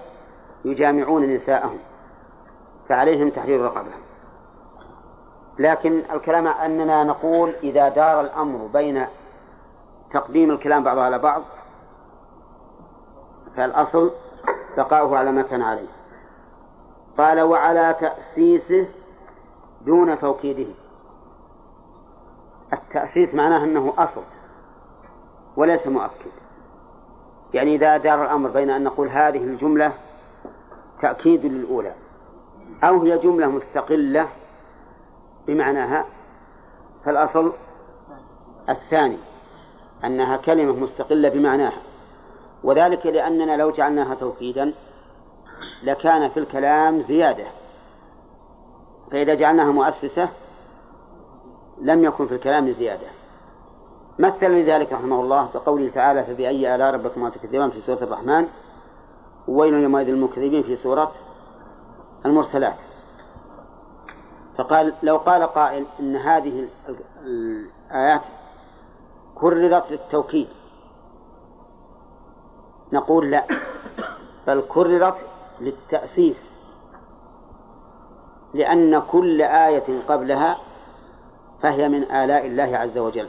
يجامعون نساءهم. فعليهم تحرير الرقبة لكن الكلام أننا نقول إذا دار الأمر بين تقديم الكلام بعضه على بعض فالأصل بقاؤه على ما كان عليه. قال وعلى تأسيسه دون توكيده. التأسيس معناه أنه أصل وليس مؤكد. يعني إذا دار الأمر بين أن نقول هذه الجملة تأكيد للأولى أو هي جملة مستقلة بمعناها فالأصل الثاني أنها كلمة مستقلة بمعناها. وذلك لأننا لو جعلناها توكيدا لكان في الكلام زيادة. فإذا جعلناها مؤسسة لم يكن في الكلام زيادة. مثل لذلك رحمه الله بقوله تعالى فبأي آلاء ربكما تكذبان؟ في سورة الرحمن. وويل يومئذ للمكذبين في سورة المرسلات. فقال لو قال قائل إن هذه الآيات كررت للتوكيد. نقول لا بل كررت للتأسيس. لأن كل آية قبلها فهي من آلاء الله عز وجل.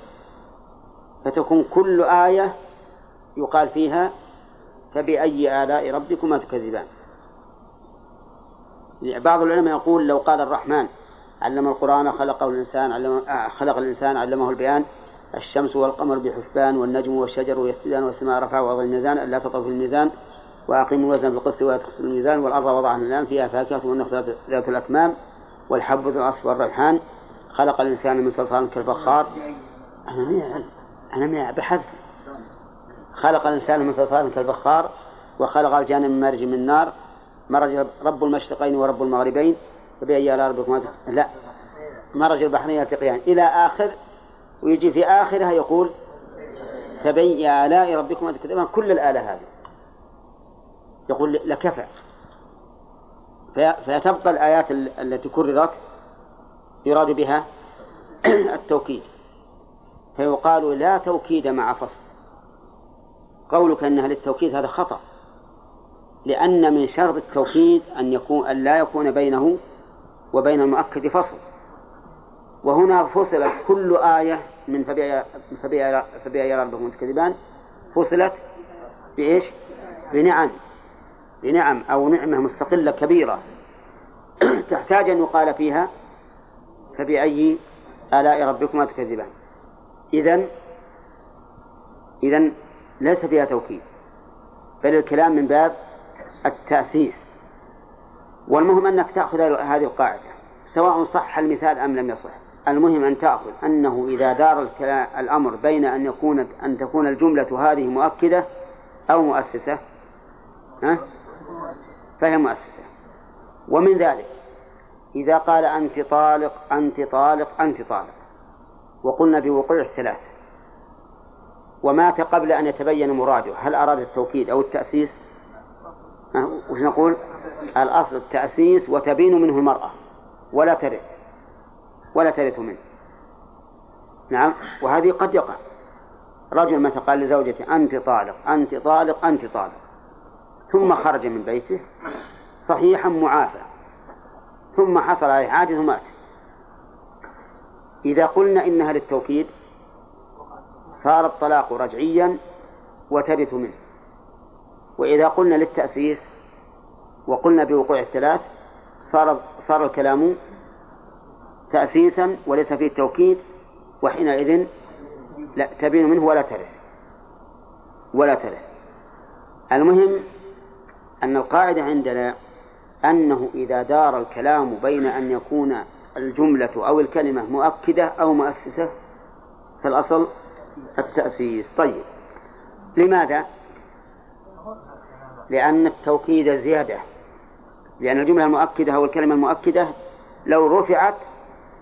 فتكون كل آية يقال فيها فبأي آلاء ربكما تكذبان. بعض العلماء يقول لو قال الرحمن علم القرآن خلقه الإنسان علم خلق الإنسان علمه البيان الشمس والقمر بحسبان والنجم والشجر يسجدان والسماء رفع وضع الميزان ألا تطغوا في الميزان؟ وأقيموا الوزن بالقسط ولا تخسروا الميزان والأرض وضعها الآن فيها فاكهة والنخل ذات الأكمام والحب الأصفر والريحان. خلق الإنسان من صلصال كالفخار. أنا ما أنا ما بحذف. خلق الإنسان من صلصال كالفخار وخلق الجان من مارج من نار. مرج رب المشرقين ورب المغربين. فبأي آلاء ربكما لا. مرج البحرين يلتقيان إلى آخر ويجي في آخرها يقول فبأي آلاء ربكما كل الآلة هذه. يقول لكفى فتبقى الآيات التي كررت يراد بها التوكيد. فيقال لا توكيد مع فصل. قولك أنها للتوكيد هذا خطأ. لأن من شرط التوكيد أن يكون أن لا يكون بينه وبين المؤكد فصل. وهنا فصلت كل آية من فبأي ربهم تكذبان فصلت بإيش؟ بنعم. بنعم أو نعمة مستقلة كبيرة. تحتاج أن يقال فيها فبأي آلاء ربكما تكذبان. إذن إذن ليس فيها توكيد بل الكلام من باب التأسيس. والمهم أنك تأخذ هذه القاعدة سواء صح المثال أم لم يصح. المهم أن تأخذ أنه إذا دار الأمر بين أن يكون أن تكون الجملة هذه مؤكدة أو مؤسسة ها؟ فهي مؤسسة. ومن ذلك إذا قال أنت طالق أنت طالق أنت طالق. وقلنا بوقوع الثلاث. ومات قبل أن يتبين مراده. هل أراد التوكيد أو التأسيس؟ وش نقول؟ الأصل التأسيس وتبين منه المرأة. ولا ترث ولا ترث منه. نعم. وهذه قد يقع. رجل مثلا قال لزوجته أنت طالق أنت طالق أنت طالق. ثم خرج من بيته صحيحا معافى. ثم حصل عليه حادث ومات. إذا قلنا إنها للتوكيد صار الطلاق رجعيا وترث منه. وإذا قلنا للتأسيس وقلنا بوقوع الثلاث صار صار الكلام تأسيسا وليس فيه التوكيد وحينئذ لا تبين منه ولا ترث. ولا ترث. المهم أن القاعدة عندنا أنه إذا دار الكلام بين أن يكون الجملة أو الكلمة مؤكدة أو مؤسسة فالأصل التأسيس. طيب. لماذا؟ لأن التوكيد زيادة. لأن الجملة المؤكدة أو الكلمة المؤكدة لو رفعت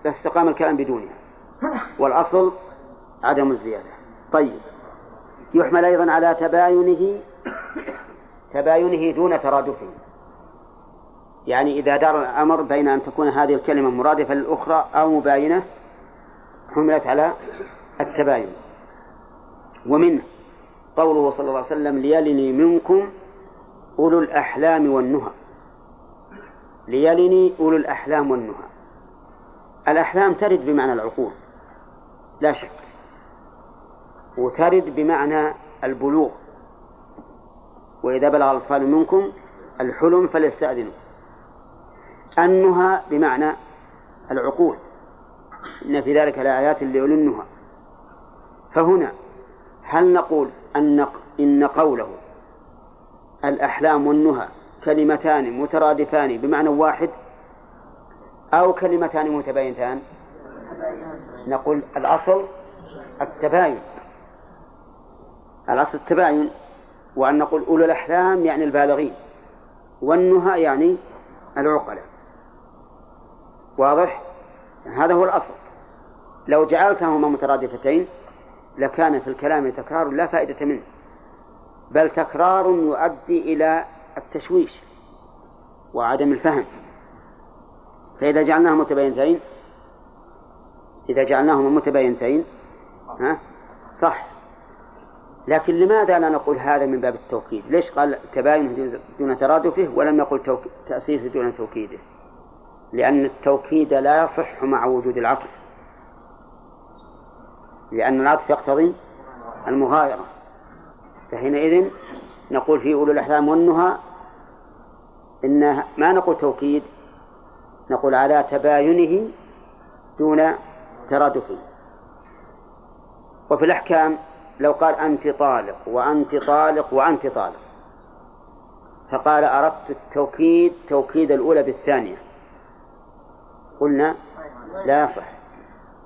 لاستقام الكلام بدونها. والأصل عدم الزيادة. طيب. يحمل أيضا على تباينه تباينه دون ترادفه يعني إذا دار الأمر بين أن تكون هذه الكلمة مرادفة للأخرى أو مباينة حملت على التباين. ومنه قوله صلى الله عليه وسلم ليلني منكم أولو الأحلام والنهى. ليلني أولو الأحلام والنهى. الأحلام ترد بمعنى العقول لا شك. وترد بمعنى البلوغ. وإذا بلغ الأطفال منكم الحلم فليستأذنوا. النهى بمعنى العقول. إن في ذلك لآيات لأولي النهى فهنا هل نقول أن إن قوله الأحلام والنهى كلمتان مترادفان بمعنى واحد أو كلمتان متباينتان؟ نقول الأصل التباين. الأصل التباين وأن نقول أولو الأحلام يعني البالغين والنهى يعني العقلاء. واضح؟ هذا هو الأصل. لو جعلتهما مترادفتين لكان في الكلام تكرار لا فائدة منه بل تكرار يؤدي إلى التشويش وعدم الفهم. فإذا جعلناهما متباينتين إذا جعلناهما متباينتين ها؟ صح. لكن لماذا لا نقول هذا من باب التوكيد؟ ليش قال تباين دون ترادفه ولم يقل. تأسيس دون توكيده؟ لأن التوكيد لا يصح مع وجود العطف. لأن العطف يقتضي المغايرة. فحينئذ نقول في أولو الأحلام والنهى إن ما نقول توكيد نقول على تباينه دون ترادفه. وفي الأحكام لو قال أنت طالق وأنت طالق وأنت طالق. فقال أردت التوكيد توكيد الأولى بالثانية. قلنا لا يصح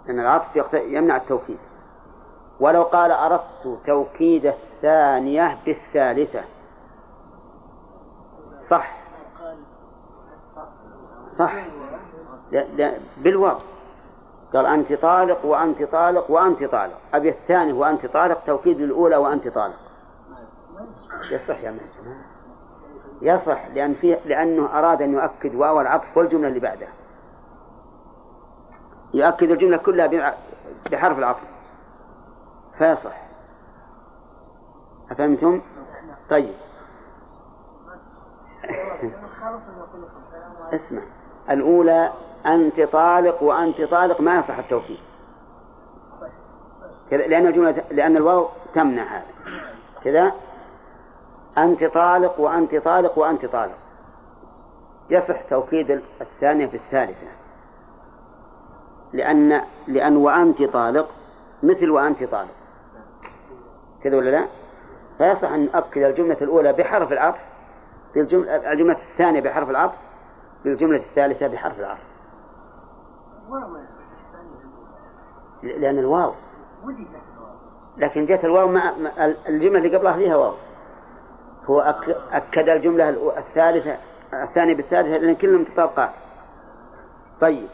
لأن العطف يمنع التوكيد. ولو قال أردت توكيد الثانية بالثالثة. صح. صح. لا لا بالواو. قال أنت طالق وأنت طالق وأنت طالق. أبي الثاني وأنت طالق توكيد الأولى وأنت طالق. يصح يا محسن يصح لأن فيه لأنه أراد أن يؤكد واو العطف والجملة اللي بعدها. يؤكد الجملة كلها بحرف العطف. فيصح. أفهمتم؟ طيب. اسمع. الأولى أنت طالق وأنت طالق ما يصح التوكيد. كذا لأن الجملة لأن الواو تمنع هذا. كذا؟ أنت طالق وأنت طالق وأنت طالق. يصح توكيد الثانية في الثالثة. لأن لأن وأنت طالق مثل وأنت طالق. كذا ولا لا؟ فيصح أن نؤكد الجملة الأولى بحرف العطف بالجملة الجملة الثانية بحرف العطف بالجملة الثالثة بحرف العطف. لأن الواو. لكن جاءت الواو مع الجملة اللي قبلها فيها واو. هو أكد الجملة الثالثة الثانية بالثالثة لأن كلهم متطابقات. طيب.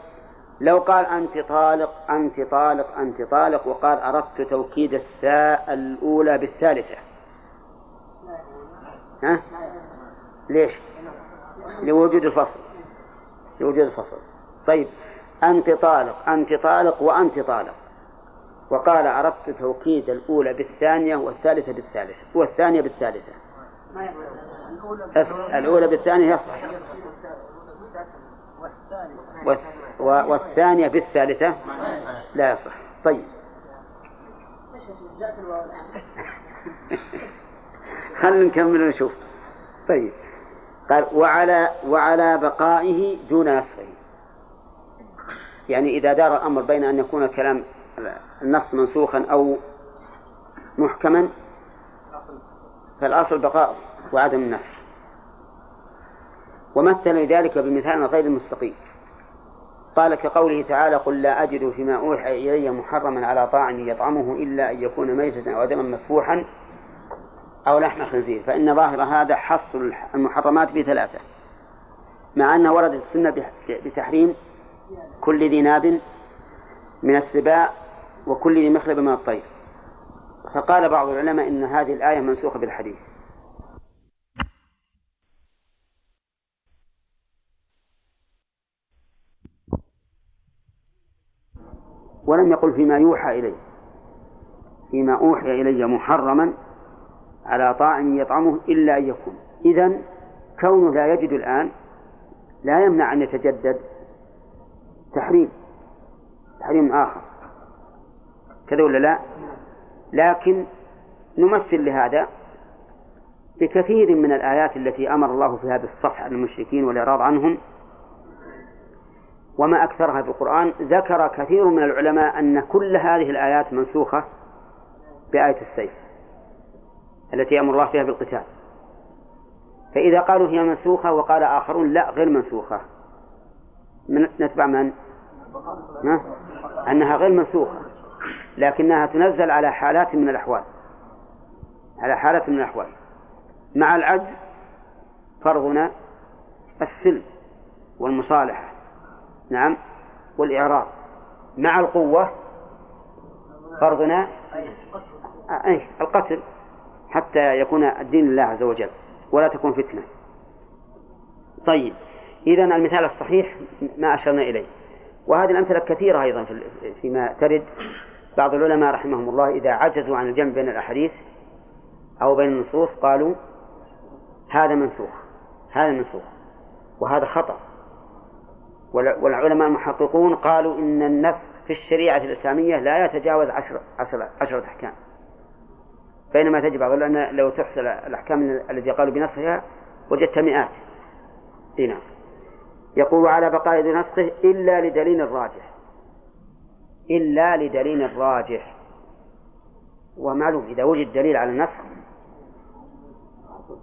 لو قال أنت طالق أنت طالق أنت طالق وقال أردت توكيد الثاء الأولى بالثالثة. ها؟ ليش؟ لوجود الفصل. لوجود الفصل. طيب. أنت طالق أنت طالق وأنت طالق. وقال أردت توكيد الأولى بالثانية والثالثة بالثالثة والثانية بالثالثة. الأولى بالثانية يصح والثانية بالثالثة لا يصح. طيب. خلينا نكمل ونشوف. طيب. قال وعلى وعلى بقائه دون نسخه يعني إذا دار الأمر بين أن يكون الكلام النص منسوخا أو محكما فالأصل بقاء وعدم النسخ ومثل ذلك بمثال غير المستقيم. قال كقوله تعالى قل لا أجد فيما أوحي إلي محرما على طاعم يطعمه إلا أن يكون ميتة أو دما مسفوحا أو لحم خنزير فإن ظاهر هذا حص المحرمات بثلاثة. مع أن وردت السنة بتحريم كل ذي ناب من السباع وكل ذي مخلب من الطير. فقال بعض العلماء إن هذه الآية منسوخة بالحديث. ولم يقل فيما يوحى إليه. فيما أوحي إلي محرما على طاعم يطعمه إلا أن يكون. إذا كونه لا يجد الآن لا يمنع أن يتجدد تحريم. تحريم آخر. كذا ولا لا؟ لكن نمثل لهذا بكثير من الآيات التي أمر الله فيها بالصفح عن المشركين والإعراض عنهم وما أكثرها في القرآن. ذكر كثير من العلماء أن كل هذه الآيات منسوخة بآية السيف التي أمر الله فيها بالقتال. فإذا قالوا هي منسوخة وقال آخرون لا غير منسوخة. من نتبع من؟ ما؟ أنها غير منسوخة لكنها تنزل على حالات من الأحوال على حالات من الأحوال مع العجز فرضنا السلم والمصالحة نعم والإعراض مع القوة فرضنا القتل حتى يكون الدين لله عز وجل ولا تكون فتنة طيب إذا المثال الصحيح ما أشرنا إليه. وهذه الأمثلة كثيرة أيضا فيما ترد بعض العلماء رحمهم الله إذا عجزوا عن الجمع بين الأحاديث أو بين النصوص قالوا هذا منسوخ هذا منسوخ وهذا خطأ. والعلماء المحققون قالوا إن النسخ في الشريعة الإسلامية لا يتجاوز عشر عشر عشرة أحكام. بينما تجب لأن لو تحصل الأحكام التي قالوا بنسخها وجدت مئات. نعم. يقول على بقاء نسخه إلا لدليل راجح. إلا لدليل راجح. ومعلوم إذا وجد دليل على النسخ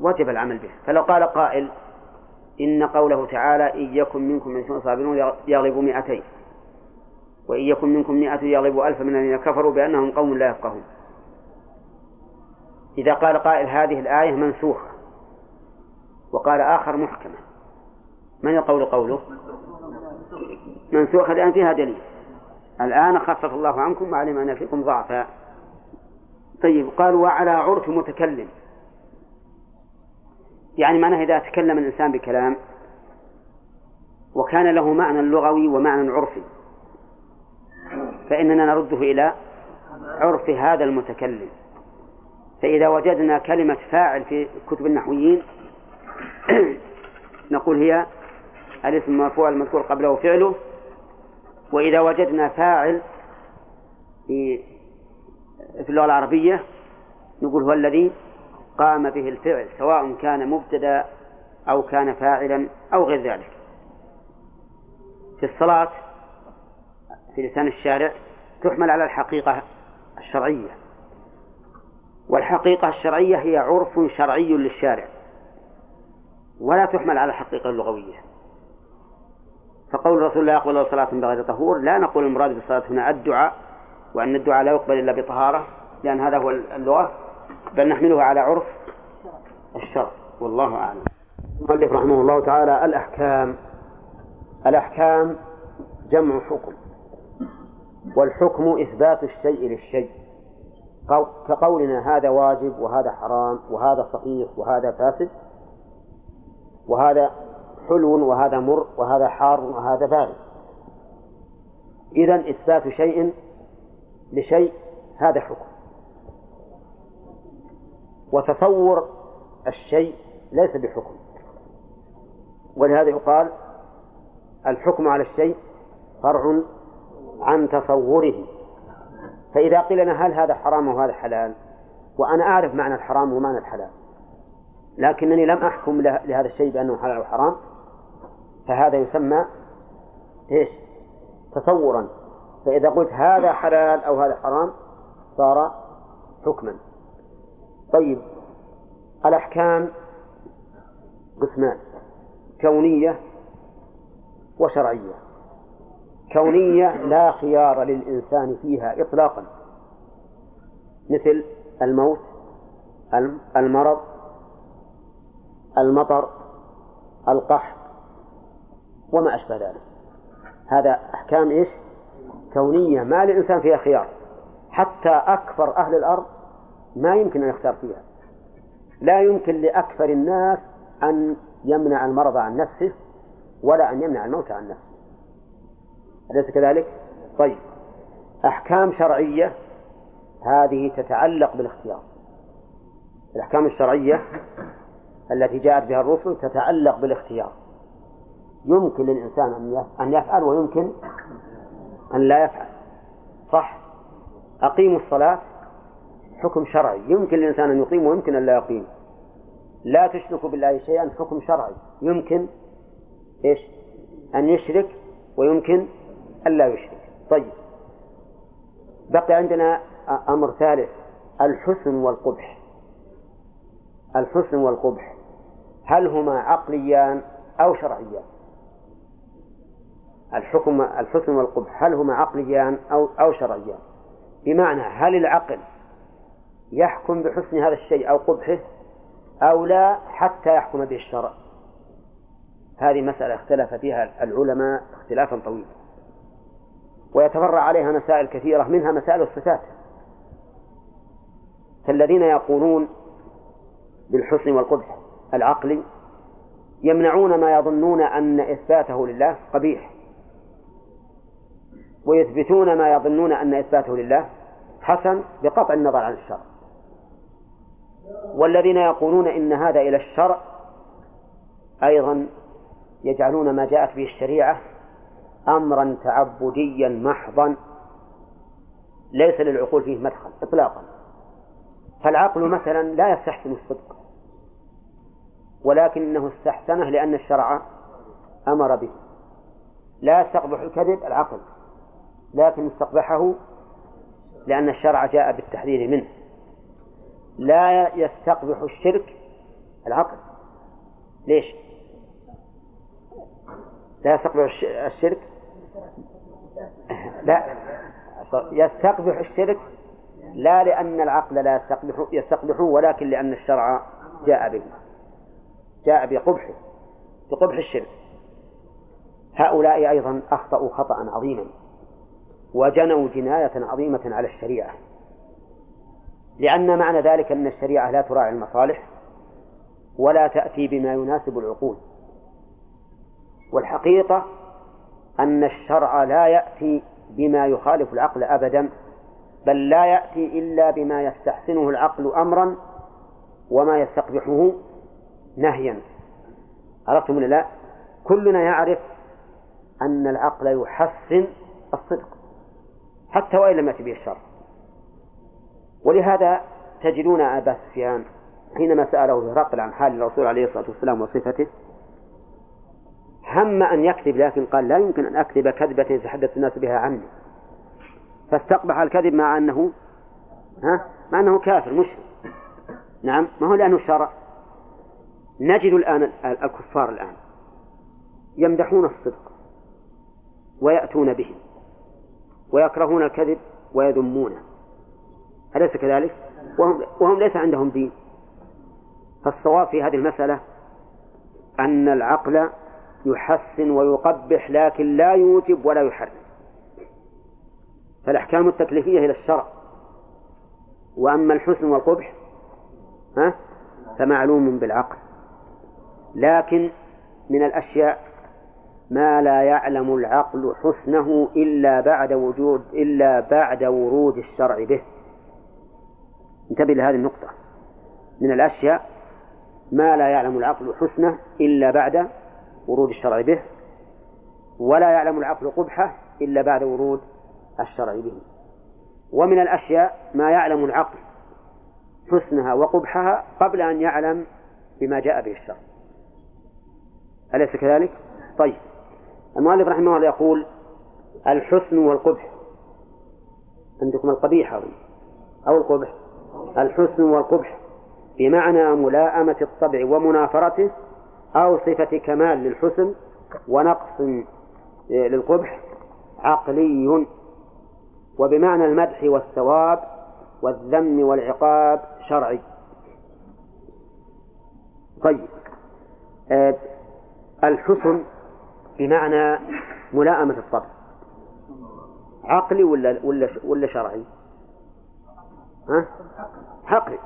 وجب العمل به. فلو قال قائل إن قوله تعالى إن يكن منكم من صابرون يغلبوا مئتين وإن يكن منكم مئة يغلبوا ألف من الذين كفروا بأنهم قوم لا يفقهون. إذا قال قائل هذه الآية منسوخة وقال آخر محكمة من يقول قوله؟ منسوخة لأن فيها دليل. الآن خفف الله عنكم وعلم أن فيكم ضعفا. طيب قال وعلى عرف متكلم. يعني معناه إذا تكلم الإنسان بكلام وكان له معنى لغوي ومعنى عرفي فإننا نرده إلى عرف هذا المتكلم. فإذا وجدنا كلمة فاعل في كتب النحويين نقول هي الاسم المرفوع المذكور قبله فعله. وإذا وجدنا فاعل في في اللغة العربية نقول هو الذي قام به الفعل سواء كان مبتدا أو كان فاعلا أو غير ذلك. في الصلاة في لسان الشارع تحمل على الحقيقة الشرعية. والحقيقة الشرعية هي عرف شرعي للشارع. ولا تحمل على الحقيقة اللغوية. فقول الرسول لا يقبل صلاة بغير طهور لا نقول المراد بالصلاة هنا الدعاء وأن الدعاء لا يقبل إلا بطهارة لأن هذا هو اللغة بل نحمله على عرف الشرع والله أعلم. المؤلف رحمه الله تعالى الأحكام الأحكام جمع حكم والحكم إثبات الشيء للشيء. كقولنا هذا واجب وهذا حرام وهذا صحيح وهذا فاسد وهذا حلو وهذا مر وهذا حار وهذا بارد. إذا إثبات شيء لشيء هذا حكم. وتصور الشيء ليس بحكم. ولهذا يقال الحكم على الشيء فرع عن تصوره. فإذا قيل لنا هل هذا حرام وهذا حلال وأنا أعرف معنى الحرام ومعنى الحلال لكنني لم أحكم لهذا الشيء بأنه حلال أو حرام فهذا يسمى إيش؟ تصورا. فإذا قلت هذا حلال أو هذا حرام صار حكما. طيب الأحكام قسمان كونية وشرعية. كونية لا خيار للإنسان فيها إطلاقا. مثل الموت المرض المطر القحط وما أشبه ذلك. هذا أحكام إيش؟ كونية. ما للإنسان فيها خيار. حتى أكثر أهل الأرض ما يمكن أن يختار فيها. لا يمكن لأكثر الناس أن يمنع المرض عن نفسه ولا أن يمنع الموت عن نفسه. أليس كذلك؟ طيب. أحكام شرعية هذه تتعلق بالاختيار. الأحكام الشرعية التي جاءت بها الرسل تتعلق بالاختيار. يمكن للإنسان أن يفعل ويمكن أن لا يفعل. صح. أقيموا الصلاة. حكم شرعي. يمكن للإنسان أن يقيم ويمكن أن لا يقيم. لا تشركوا بالله شيئا. حكم شرعي. يمكن إيش؟ أن يشرك ويمكن أن لا يشرك. طيب. بقي عندنا أمر ثالث. الحسن والقبح. الحسن والقبح. هل هما عقليان أو شرعيان؟ الحكم الحسن والقبح هل هما عقليان أو أو شرعيان بمعنى هل العقل يحكم بحسن هذا الشيء أو قبحه أو لا حتى يحكم به الشرع؟ هذه مسألة اختلف فيها العلماء اختلافا طويلا. ويتفرع عليها مسائل كثيرة منها مسائل الصفات. فالذين يقولون بالحسن والقبح العقلي يمنعون ما يظنون أن إثباته لله قبيح. ويثبتون ما يظنون أن إثباته لله حسن بقطع النظر عن الشرع. والذين يقولون إن هذا إلى الشرع أيضا يجعلون ما جاءت به الشريعة أمرا تعبديا محضا ليس للعقول فيه مدخل إطلاقا. فالعقل مثلا لا يستحسن الصدق ولكنه استحسنه لأن الشرع أمر به. لا يستقبح الكذب العقل. لكن استقبحه لأن الشرع جاء بالتحذير منه. لا يستقبح الشرك العقل. ليش؟ لا يستقبح الشرك؟ لا. يستقبح الشرك لا لأن العقل لا يستقبح يستقبحه ولكن لأن الشرع جاء به. جاء بقبحه بقبح الشرك. هؤلاء أيضا أخطأوا خطأ عظيما. وجنوا جناية عظيمة على الشريعة. لأن معنى ذلك أن الشريعة لا تراعي المصالح ولا تأتي بما يناسب العقول. والحقيقة أن الشرع لا يأتي بما يخالف العقل أبدا بل لا يأتي إلا بما يستحسنه العقل أمرا وما يستقبحه نهيا. عرفتم ولا لا؟ كلنا يعرف أن العقل يحسن الصدق. حتى وإن لم يأتي به الشرع ولهذا تجدون أبا سفيان حينما سأله هرقل عن حال الرسول عليه الصلاة والسلام وصفته هم أن يكذب لكن قال لا يمكن أن أكذب كذبة يتحدث الناس بها عني. فاستقبح الكذب مع أنه ها؟ مع أنه كافر مشرك. نعم ما هو لأنه شرع نجد الآن الكفار الآن يمدحون الصدق ويأتون به. ويكرهون الكذب ويذمونه. أليس كذلك؟ وهم, وهم ليس عندهم دين. فالصواب في هذه المسألة أن العقل يحسن ويقبح لكن لا يوجب ولا يحرم. فالأحكام التكليفية إلى الشرع. وأما الحسن والقبح ها فمعلوم بالعقل. لكن من الأشياء ما لا يعلم العقل حسنه إلا بعد وجود إلا بعد ورود الشرع به. انتبه لهذه النقطة. من الأشياء ما لا يعلم العقل حسنه إلا بعد ورود الشرع به ولا يعلم العقل قبحه إلا بعد ورود الشرع به. ومن الأشياء ما يعلم العقل حسنها وقبحها قبل أن يعلم بما جاء به الشرع. أليس كذلك؟ طيب. المؤلف رحمه الله يقول الحسن والقبح. عندكم القبيح أو القبح. الحسن والقبح. بمعنى ملاءمة الطبع ومنافرته أو صفة كمال للحسن ونقص للقبح عقلي. وبمعنى المدح والثواب والذم والعقاب شرعي. طيب. آه الحسن بمعنى ملاءمة الطبع. عقلي ولا ولا ولا شرعي؟ ها؟ عقلي.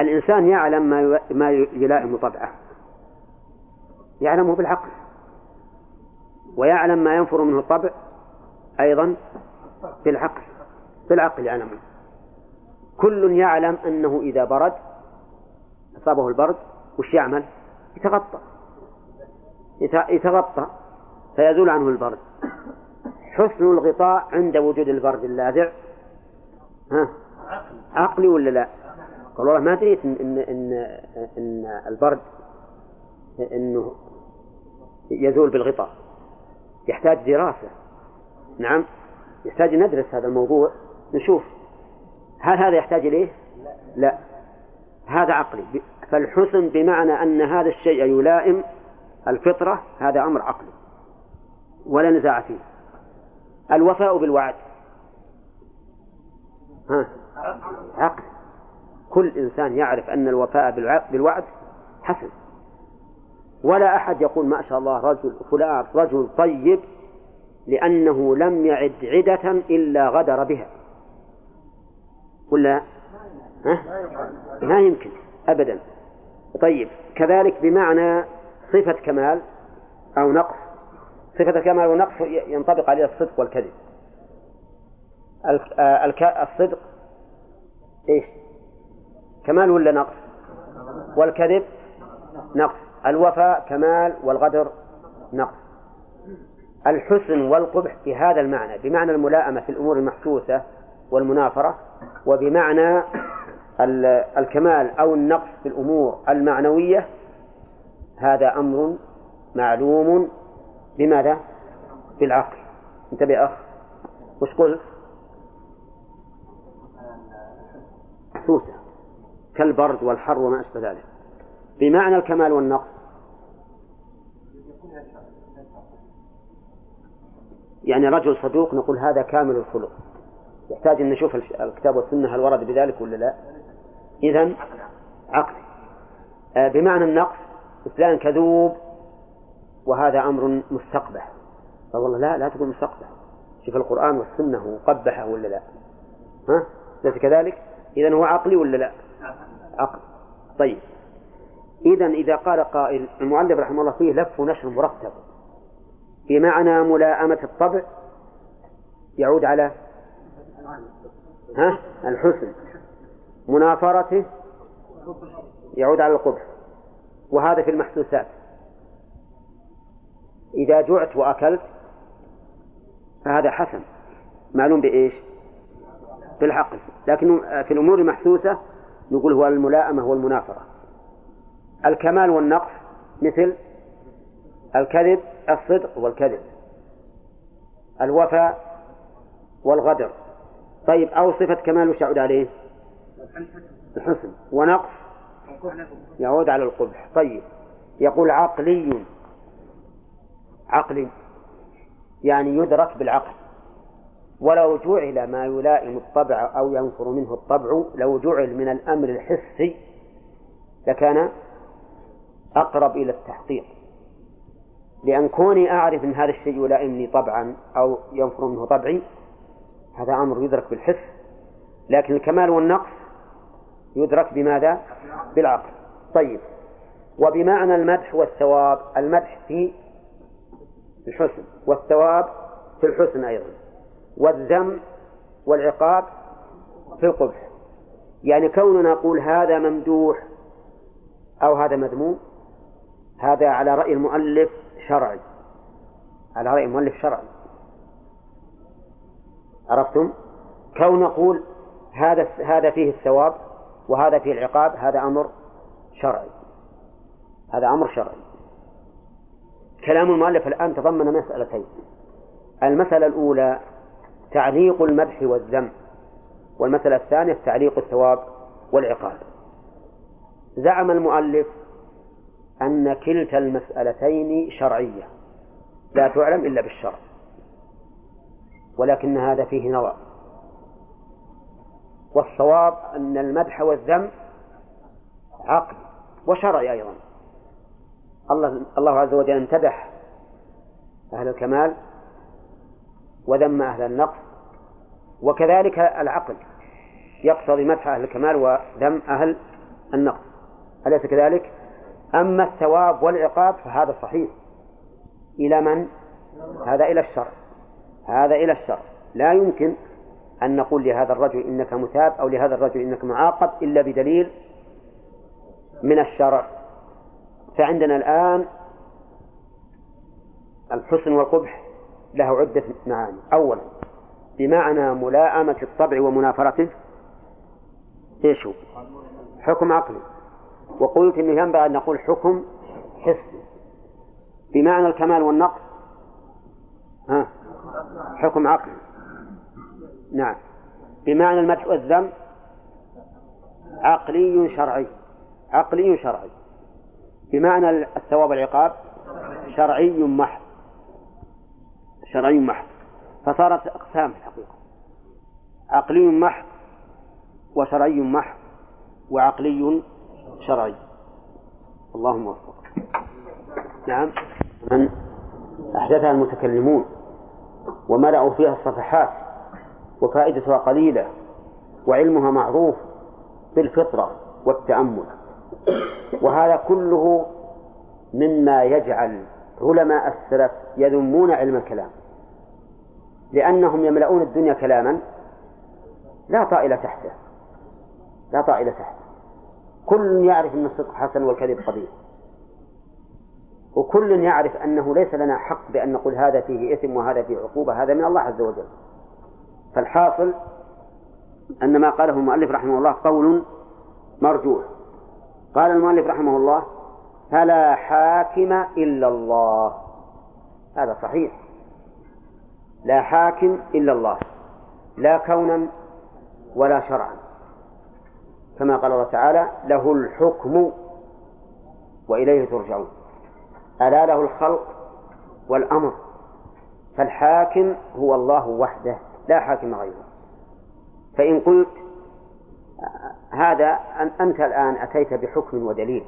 الإنسان يعلم ما ما يلائم طبعه. يعلمه بالعقل. ويعلم ما ينفر منه الطبع أيضا بالعقل. بالعقل يعلمه. كل يعلم أنه إذا برد أصابه البرد وش يعمل؟ يتغطى. يتغطى. فيزول عنه البرد. حسن الغطاء عند وجود البرد اللاذع. ها؟ عقلي ولا لا؟ قال والله ما دريت إن, إن, إن, إن البرد إنه يزول بالغطاء. يحتاج دراسة. نعم؟ يحتاج ندرس هذا الموضوع. نشوف. هل هذا يحتاج إليه؟ لا. هذا عقلي. فالحسن بمعنى أن هذا الشيء يلائم الفطرة هذا أمر عقلي. ولا نزاع فيه. الوفاء بالوعد. ها؟ عقل. كل إنسان يعرف أن الوفاء بالوعد حسن. ولا أحد يقول ما شاء الله رجل فلان رجل طيب لأنه لم يعد عدة إلا غدر بها. ولا؟ ها؟ ما يمكن أبدا. طيب كذلك بمعنى صفة كمال أو نقص. صفة الكمال والنقص ينطبق عليها الصدق والكذب الصدق إيش؟ كمال ولا نقص؟ والكذب نقص الوفاء كمال والغدر نقص الحسن والقبح بهذا المعنى بمعنى الملائمة في الأمور المحسوسة والمنافرة وبمعنى الكمال أو النقص في الأمور المعنوية هذا أمر معلوم بماذا؟ بالعقل. انتبه أخ. وش قلت؟ محسوسة كالبرد والحر وما أشبه ذلك. بمعنى الكمال والنقص. يعني رجل صدوق نقول هذا كامل الخلق. يحتاج أن نشوف الكتاب والسنة هل ورد بذلك ولا لا؟ إذا عقل آه، بمعنى النقص فلان كذوب وهذا أمر مستقبح. فوالله لا لا تقول مستقبح. شوف القرآن والسنة وقبحه ولا لا؟ ها؟ ليس كذلك؟ إذا هو عقلي ولا لا؟ عقل. طيب. إذا إذا قال قائل المؤلف رحمه الله فيه لف ونشر مرتب. بمعنى ملاءمة الطبع يعود على ها؟ الحسن. منافرته يعود على القبح. وهذا في المحسوسات. إذا جعت وأكلت فهذا حسن. معلوم بإيش؟ بالعقل. لكن في الأمور المحسوسة نقول هو الملائمة والمنافرة. الكمال والنقص مثل الكذب الصدق والكذب. الوفاء والغدر. طيب أو صفة كمال وش يعود عليه؟ الحسن. ونقص يعود على القبح. طيب يقول عقلي عقلي يعني يدرك بالعقل. ولو جعل ما يلائم الطبع أو ينفر منه الطبع. لو جعل من الأمر الحسي لكان أقرب إلى التحقيق. لأن كوني أعرف أن هذا الشيء يلائمني طبعا أو ينفر منه طبعي هذا أمر يدرك بالحس. لكن الكمال والنقص يدرك بماذا؟ بالعقل. طيب. وبمعنى المدح والثواب المدح في الحسن والثواب في الحسن أيضا والذم والعقاب في القبح. يعني كوننا نقول هذا ممدوح أو هذا مذموم هذا على رأي المؤلف شرعي. على رأي المؤلف شرعي. عرفتم؟ كون نقول هذا هذا فيه الثواب وهذا فيه العقاب هذا أمر شرعي. هذا أمر شرعي. كلام المؤلف الآن تضمن مسألتين. المسألة الأولى تعليق المدح والذم. والمسألة الثانية تعليق الثواب والعقاب. زعم المؤلف أن كلتا المسألتين شرعية. لا تعلم إلا بالشرع. ولكن هذا فيه نظر. والصواب أن المدح والذم عقل وشرعي أيضا. الله الله عز وجل امتدح أهل الكمال وذم أهل النقص وكذلك العقل يقتضي مدح أهل الكمال وذم أهل النقص. أليس كذلك؟ أما الثواب والعقاب فهذا صحيح. إلى من؟ هذا إلى الشر. هذا إلى الشر. لا يمكن أن نقول لهذا الرجل إنك مثاب أو لهذا الرجل إنك معاقب إلا بدليل من الشرع فعندنا الآن الحسن والقبح له عدة معاني. أولا بمعنى ملاءمة الطبع ومنافرته. إيش هو؟ حكم عقلي. وقلت إنه ينبغي أن نقول حكم حسي. بمعنى الكمال والنقص. ها؟ حكم عقلي. نعم. بمعنى المدح والذم عقلي شرعي. عقلي شرعي. بمعنى الثواب والعقاب شرعي محض. شرعي محض. فصارت أقسام في الحقيقة. عقلي محض وشرعي محض وعقلي شرعي. اللهم وفق نعم. من أحدثها المتكلمون. وملأوا فيها الصفحات. وفائدتها قليلة. وعلمها معروف بالفطرة والتأمل. وهذا كله مما يجعل علماء السلف يذمون علم الكلام. لأنهم يملؤون الدنيا كلاما لا طائل تحته. لا طائل تحته. كل يعرف أن الصدق حسن والكذب قبيح. وكل يعرف أنه ليس لنا حق بأن نقول هذا فيه إثم وهذا فيه عقوبة. هذا من الله عز وجل. فالحاصل أن ما قاله المؤلف رحمه الله قول مرجوح. قال المؤلف رحمه الله فلا حاكم إلا الله. هذا صحيح. لا حاكم إلا الله. لا كونا ولا شرعا. كما قال الله تعالى له الحكم وإليه ترجعون. ألا له الخلق والأمر. فالحاكم هو الله وحده لا حاكم غيره. فإن قلت هذا أنت الآن أتيت بحكم ودليل.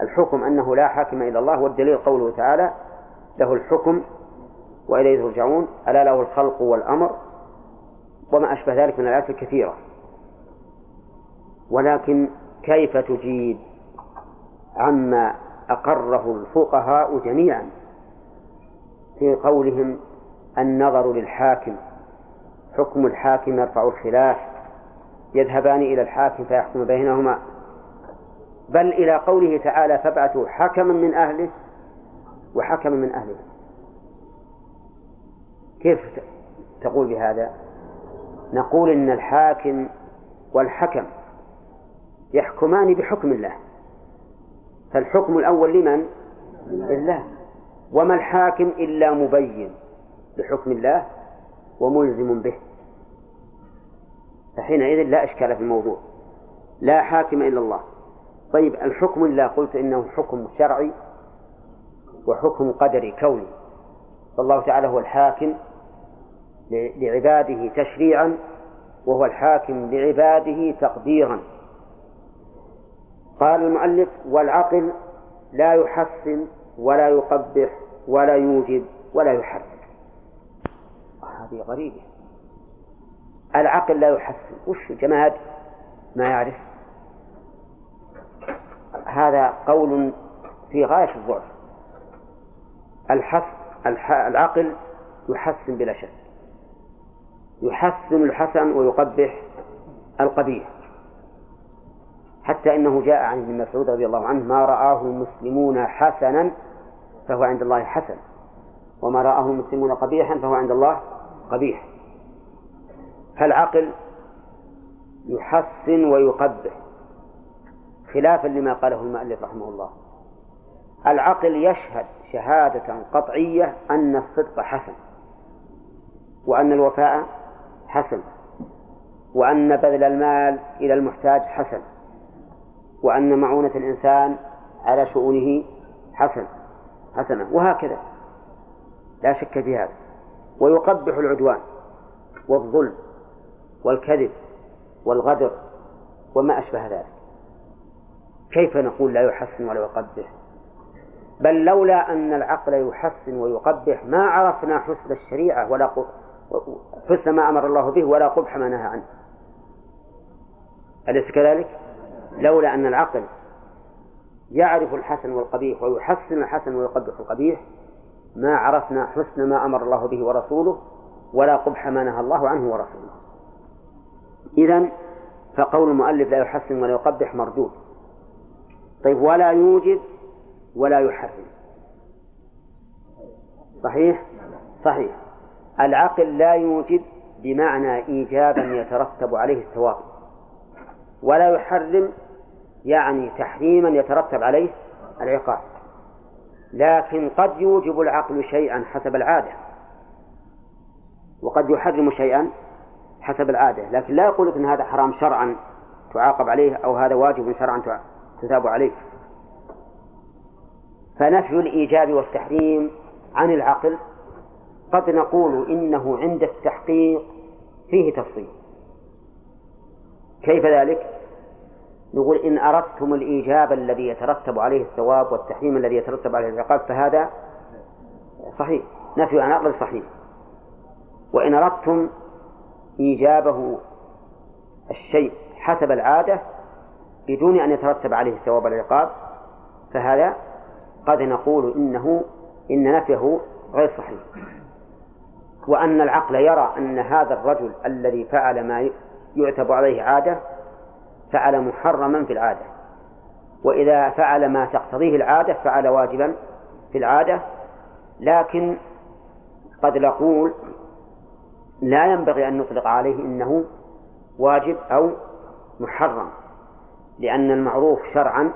الحكم أنه لا حاكم إلا الله والدليل قوله تعالى له الحكم وإليه ترجعون ألا له الخلق والأمر وما أشبه ذلك من الآيات الكثيرة. ولكن كيف تجيب عما أقره الفقهاء جميعا في قولهم النظر للحاكم؟ حكم الحاكم يرفع الخلاف. يذهبان إلى الحاكم فيحكم بينهما. بل إلى قوله تعالى فابعثوا حكما من أهله وحكما من أهله. كيف تقول بهذا؟ نقول إن الحاكم والحكم يحكمان بحكم الله. فالحكم الأول لمن؟ لله. وما الحاكم إلا مبين لحكم الله وملزم به. فحينئذ لا إشكال في الموضوع. لا حاكم إلا الله. طيب الحكم الله قلت إنه حكم شرعي وحكم قدري كوني. فالله تعالى هو الحاكم لعباده تشريعا وهو الحاكم لعباده تقديرا. قال المؤلف والعقل لا يحسن ولا يقبح ولا يوجب ولا يحرم هذه غريبة. العقل لا يحسن. وش جماد؟ ما يعرف. هذا قول في غاية الضعف. الحس العقل يحسن بلا شك. يحسن الحسن ويقبح القبيح. حتى إنه جاء عن ابن مسعود رضي الله عنه ما رآه المسلمون حسنا فهو عند الله حسن وما رآه المسلمون قبيحا فهو عند الله قبيح. فالعقل يحسن ويقبح خلافا لما قاله المؤلف رحمه الله. العقل يشهد شهادة قطعية أن الصدق حسن وأن الوفاء حسن وأن بذل المال إلى المحتاج حسن وأن معونة الإنسان على شؤونه حسن حسنة وهكذا. لا شك في هذا. ويقبح العدوان والظلم والكذب والغدر وما أشبه ذلك. كيف نقول لا يحسن ولا يقبح؟ بل لولا أن العقل يحسن ويقبح ما عرفنا حسن الشريعة ولا حسن ما أمر الله به ولا قبح ما نهى عنه. أليس كذلك؟ لولا أن العقل يعرف الحسن والقبيح ويحسن الحسن ويقبح القبيح ما عرفنا حسن ما أمر الله به ورسوله ولا قبح ما نهى الله عنه ورسوله. إذا فقول المؤلف لا يحسن ولا يقبح مردود. طيب ولا يوجب ولا يحرم. صحيح؟ صحيح. العقل لا يوجب بمعنى إيجابا يترتب عليه الثواب ولا يحرم يعني تحريما يترتب عليه العقاب. لكن قد يوجب العقل شيئا حسب العادة. وقد يحرم شيئا حسب العادة لكن لا يقول إن هذا حرام شرعا تعاقب عليه أو هذا واجب شرعا تثاب عليه. فنفي الإيجاب والتحريم عن العقل قد نقول إنه عند التحقيق فيه تفصيل. كيف ذلك؟ نقول إن أردتم الإيجاب الذي يترتب عليه الثواب والتحريم الذي يترتب عليه العقاب فهذا صحيح. نفي عن عقل صحيح. وإن أردتم إيجابه الشيء حسب العادة بدون أن يترتب عليه الثواب والعقاب فهذا قد نقول إنه إن نفيه غير صحيح. وأن العقل يرى أن هذا الرجل الذي فعل ما يعتب عليه عادة فعل محرما في العادة. وإذا فعل ما تقتضيه العادة فعل واجبا في العادة. لكن قد نقول لا ينبغي أن نطلق عليه إنه واجب أو محرم لأن المعروف شرعا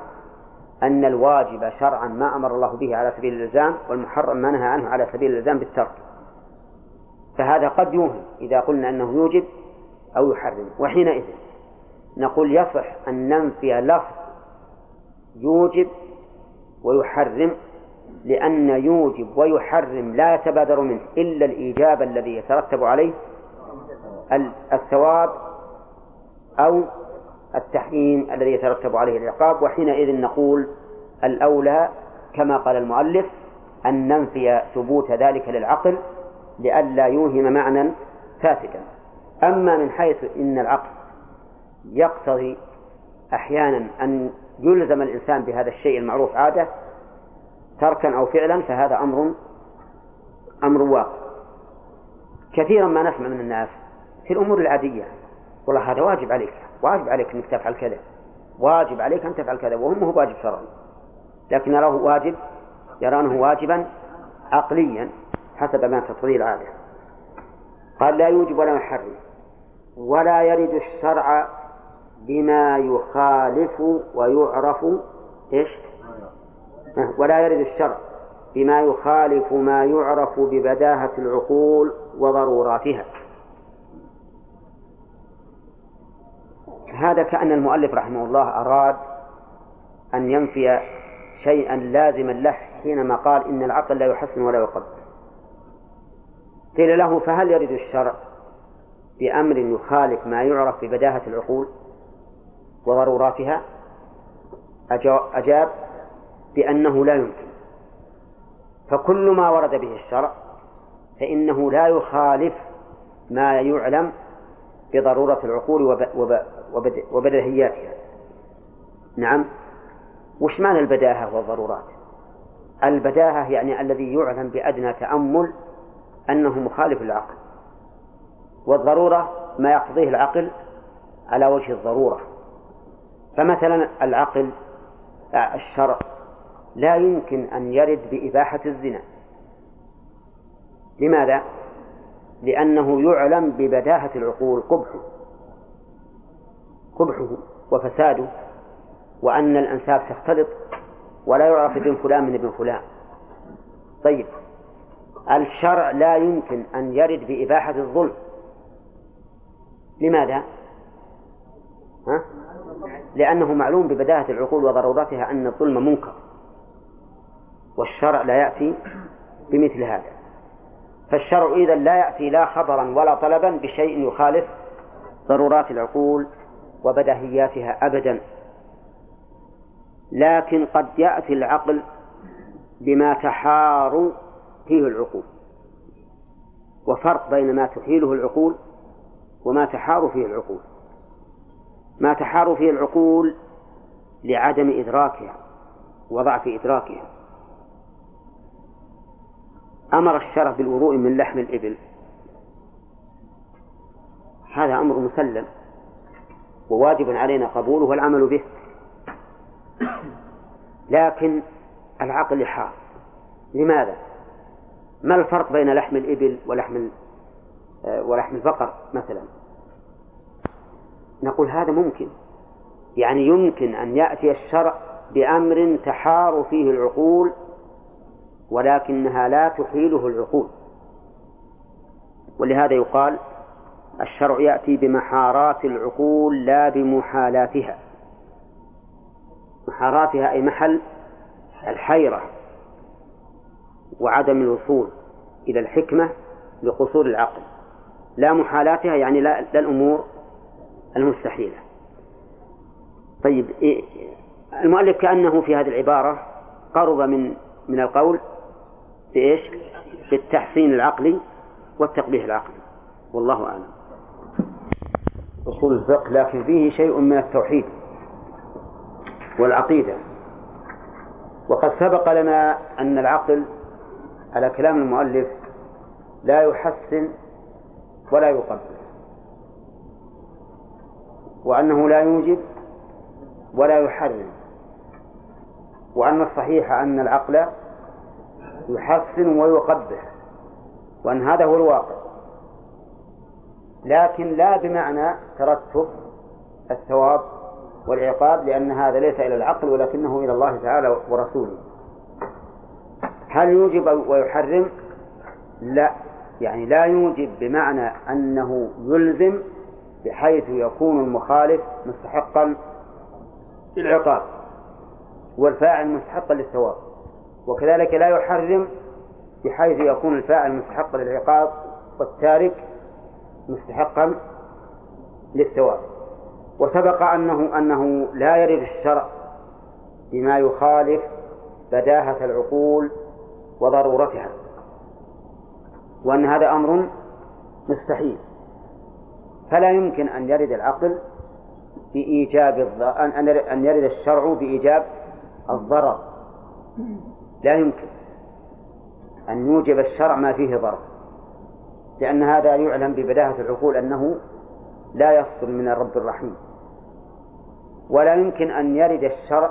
أن الواجب شرعا ما أمر الله به على سبيل الإلزام والمحرم ما نهى عنه على سبيل الإلزام بالترك. فهذا قد يوهم إذا قلنا أنه يوجب أو يحرم. وحينئذ نقول يصح أن ننفي لفظ يوجب ويحرم لأن يوجب ويحرم لا يتبادر منه إلا الإيجاب الذي يترتب عليه الثواب أو التحريم الذي يترتب عليه العقاب. وحينئذ نقول الأولى كما قال المؤلف أن ننفي ثبوت ذلك للعقل لئلا يوهم معنى فاسدا. أما من حيث إن العقل يقتضي أحيانا أن يلزم الإنسان بهذا الشيء المعروف عادة تركا أو فعلا فهذا أمر أمر واقع. كثيرا ما نسمع من الناس في الأمور العادية والله هذا واجب عليك واجب عليك أنك تفعل كذا واجب عليك أن تفعل كذا وهم هو واجب شرعي لكن يراه واجب يرانه واجبا عقليا حسب ما تقتضيه العادة قال لا يوجب ولا يحرم ولا يرد الشرع بما يخالف ويعرف إيش؟ ولا يرد الشرع بما يخالف ما يعرف ببداهة العقول وضروراتها. هذا كأن المؤلف رحمه الله أراد أن ينفي شيئا لازما له حينما قال إن العقل لا يحسن ولا يقبل قيل له فهل يرد الشرع بأمر يخالف ما يعرف ببداهة العقول وضروراتها؟ أجاب بأنه لا يمكن. فكل ما ورد به الشرع فإنه لا يخالف ما يعلم بضرورة العقول وبدهياتها نعم. وش معنى البداهة والضرورات؟ البداهة يعني الذي يعلم بأدنى تأمل أنه مخالف للعقل. والضرورة ما يقتضيه العقل على وجه الضرورة. فمثلا العقل الشرع لا يمكن أن يرد بإباحة الزنا لماذا؟ لأنه يعلم ببداهة العقول قبحه قبحه وفساده وأن الأنساب تختلط ولا يعرف ابن فلان من ابن فلان طيب الشرع لا يمكن أن يرد بإباحة الظلم لماذا؟ ها؟ لأنه معلوم ببداهة العقول وضرورتها أن الظلم منكر والشرع لا يأتي بمثل هذا. فالشرع إذا لا يأتي لا خبرا ولا طلبا بشيء يخالف ضرورات العقول وبدهياتها أبدا. لكن قد يأتي العقل بما تحار فيه العقول وفرق بين ما تحيله العقول وما تحار فيه العقول. ما تحار فيه العقول لعدم إدراكها وضعف إدراكها. أمر الشرع بالوضوء من لحم الإبل هذا أمر مسلم وواجب علينا قبوله والعمل به لكن العقل حار لماذا؟ ما الفرق بين لحم الإبل ولحم آه، ولحم البقر مثلا؟ نقول هذا ممكن يعني يمكن أن يأتي الشرع بأمر تحار فيه العقول ولكنها لا تحيله العقول. ولهذا يقال الشرع يأتي بمحارات العقول لا بمحالاتها. محاراتها أي محل الحيرة وعدم الوصول إلى الحكمة لقصور العقل. لا محالاتها يعني لا, لا الأمور المستحيلة. طيب إيه، المؤلف كأنه في هذه العبارة قرب من من القول بإيش؟ بالتحسين العقلي والتقبيح العقلي. والله أعلم. أصول الفقه لكن فيه شيء من التوحيد والعقيدة. وقد سبق لنا أن العقل على كلام المؤلف لا يحسن ولا يقبل وأنه لا يوجب ولا يحرم وأن الصحيح أن العقل يحسن ويقبح وأن هذا هو الواقع. لكن لا بمعنى ترتب الثواب والعقاب لأن هذا ليس إلى العقل ولكنه إلى الله تعالى ورسوله. هل يوجب ويحرم؟ لا. يعني لا يوجب بمعنى أنه يلزم بحيث يكون المخالف مستحقا للعقاب والفاعل مستحقا للثواب. وكذلك لا يحرم بحيث يكون الفاعل مستحقا للعقاب والتارك مستحقا للثواب. وسبق أنه أنه لا يرد الشرع بما يخالف بداهة العقول وضرورتها وأن هذا أمر مستحيل. فلا يمكن أن يرد العقل بإيجاب أن يرد الشرع بإيجاب الضرر. لا يمكن أن يوجب الشرع ما فيه ضرر لأن هذا يعلم ببداهة العقول أنه لا يصدر من الرب الرحيم. ولا يمكن أن يرد الشرع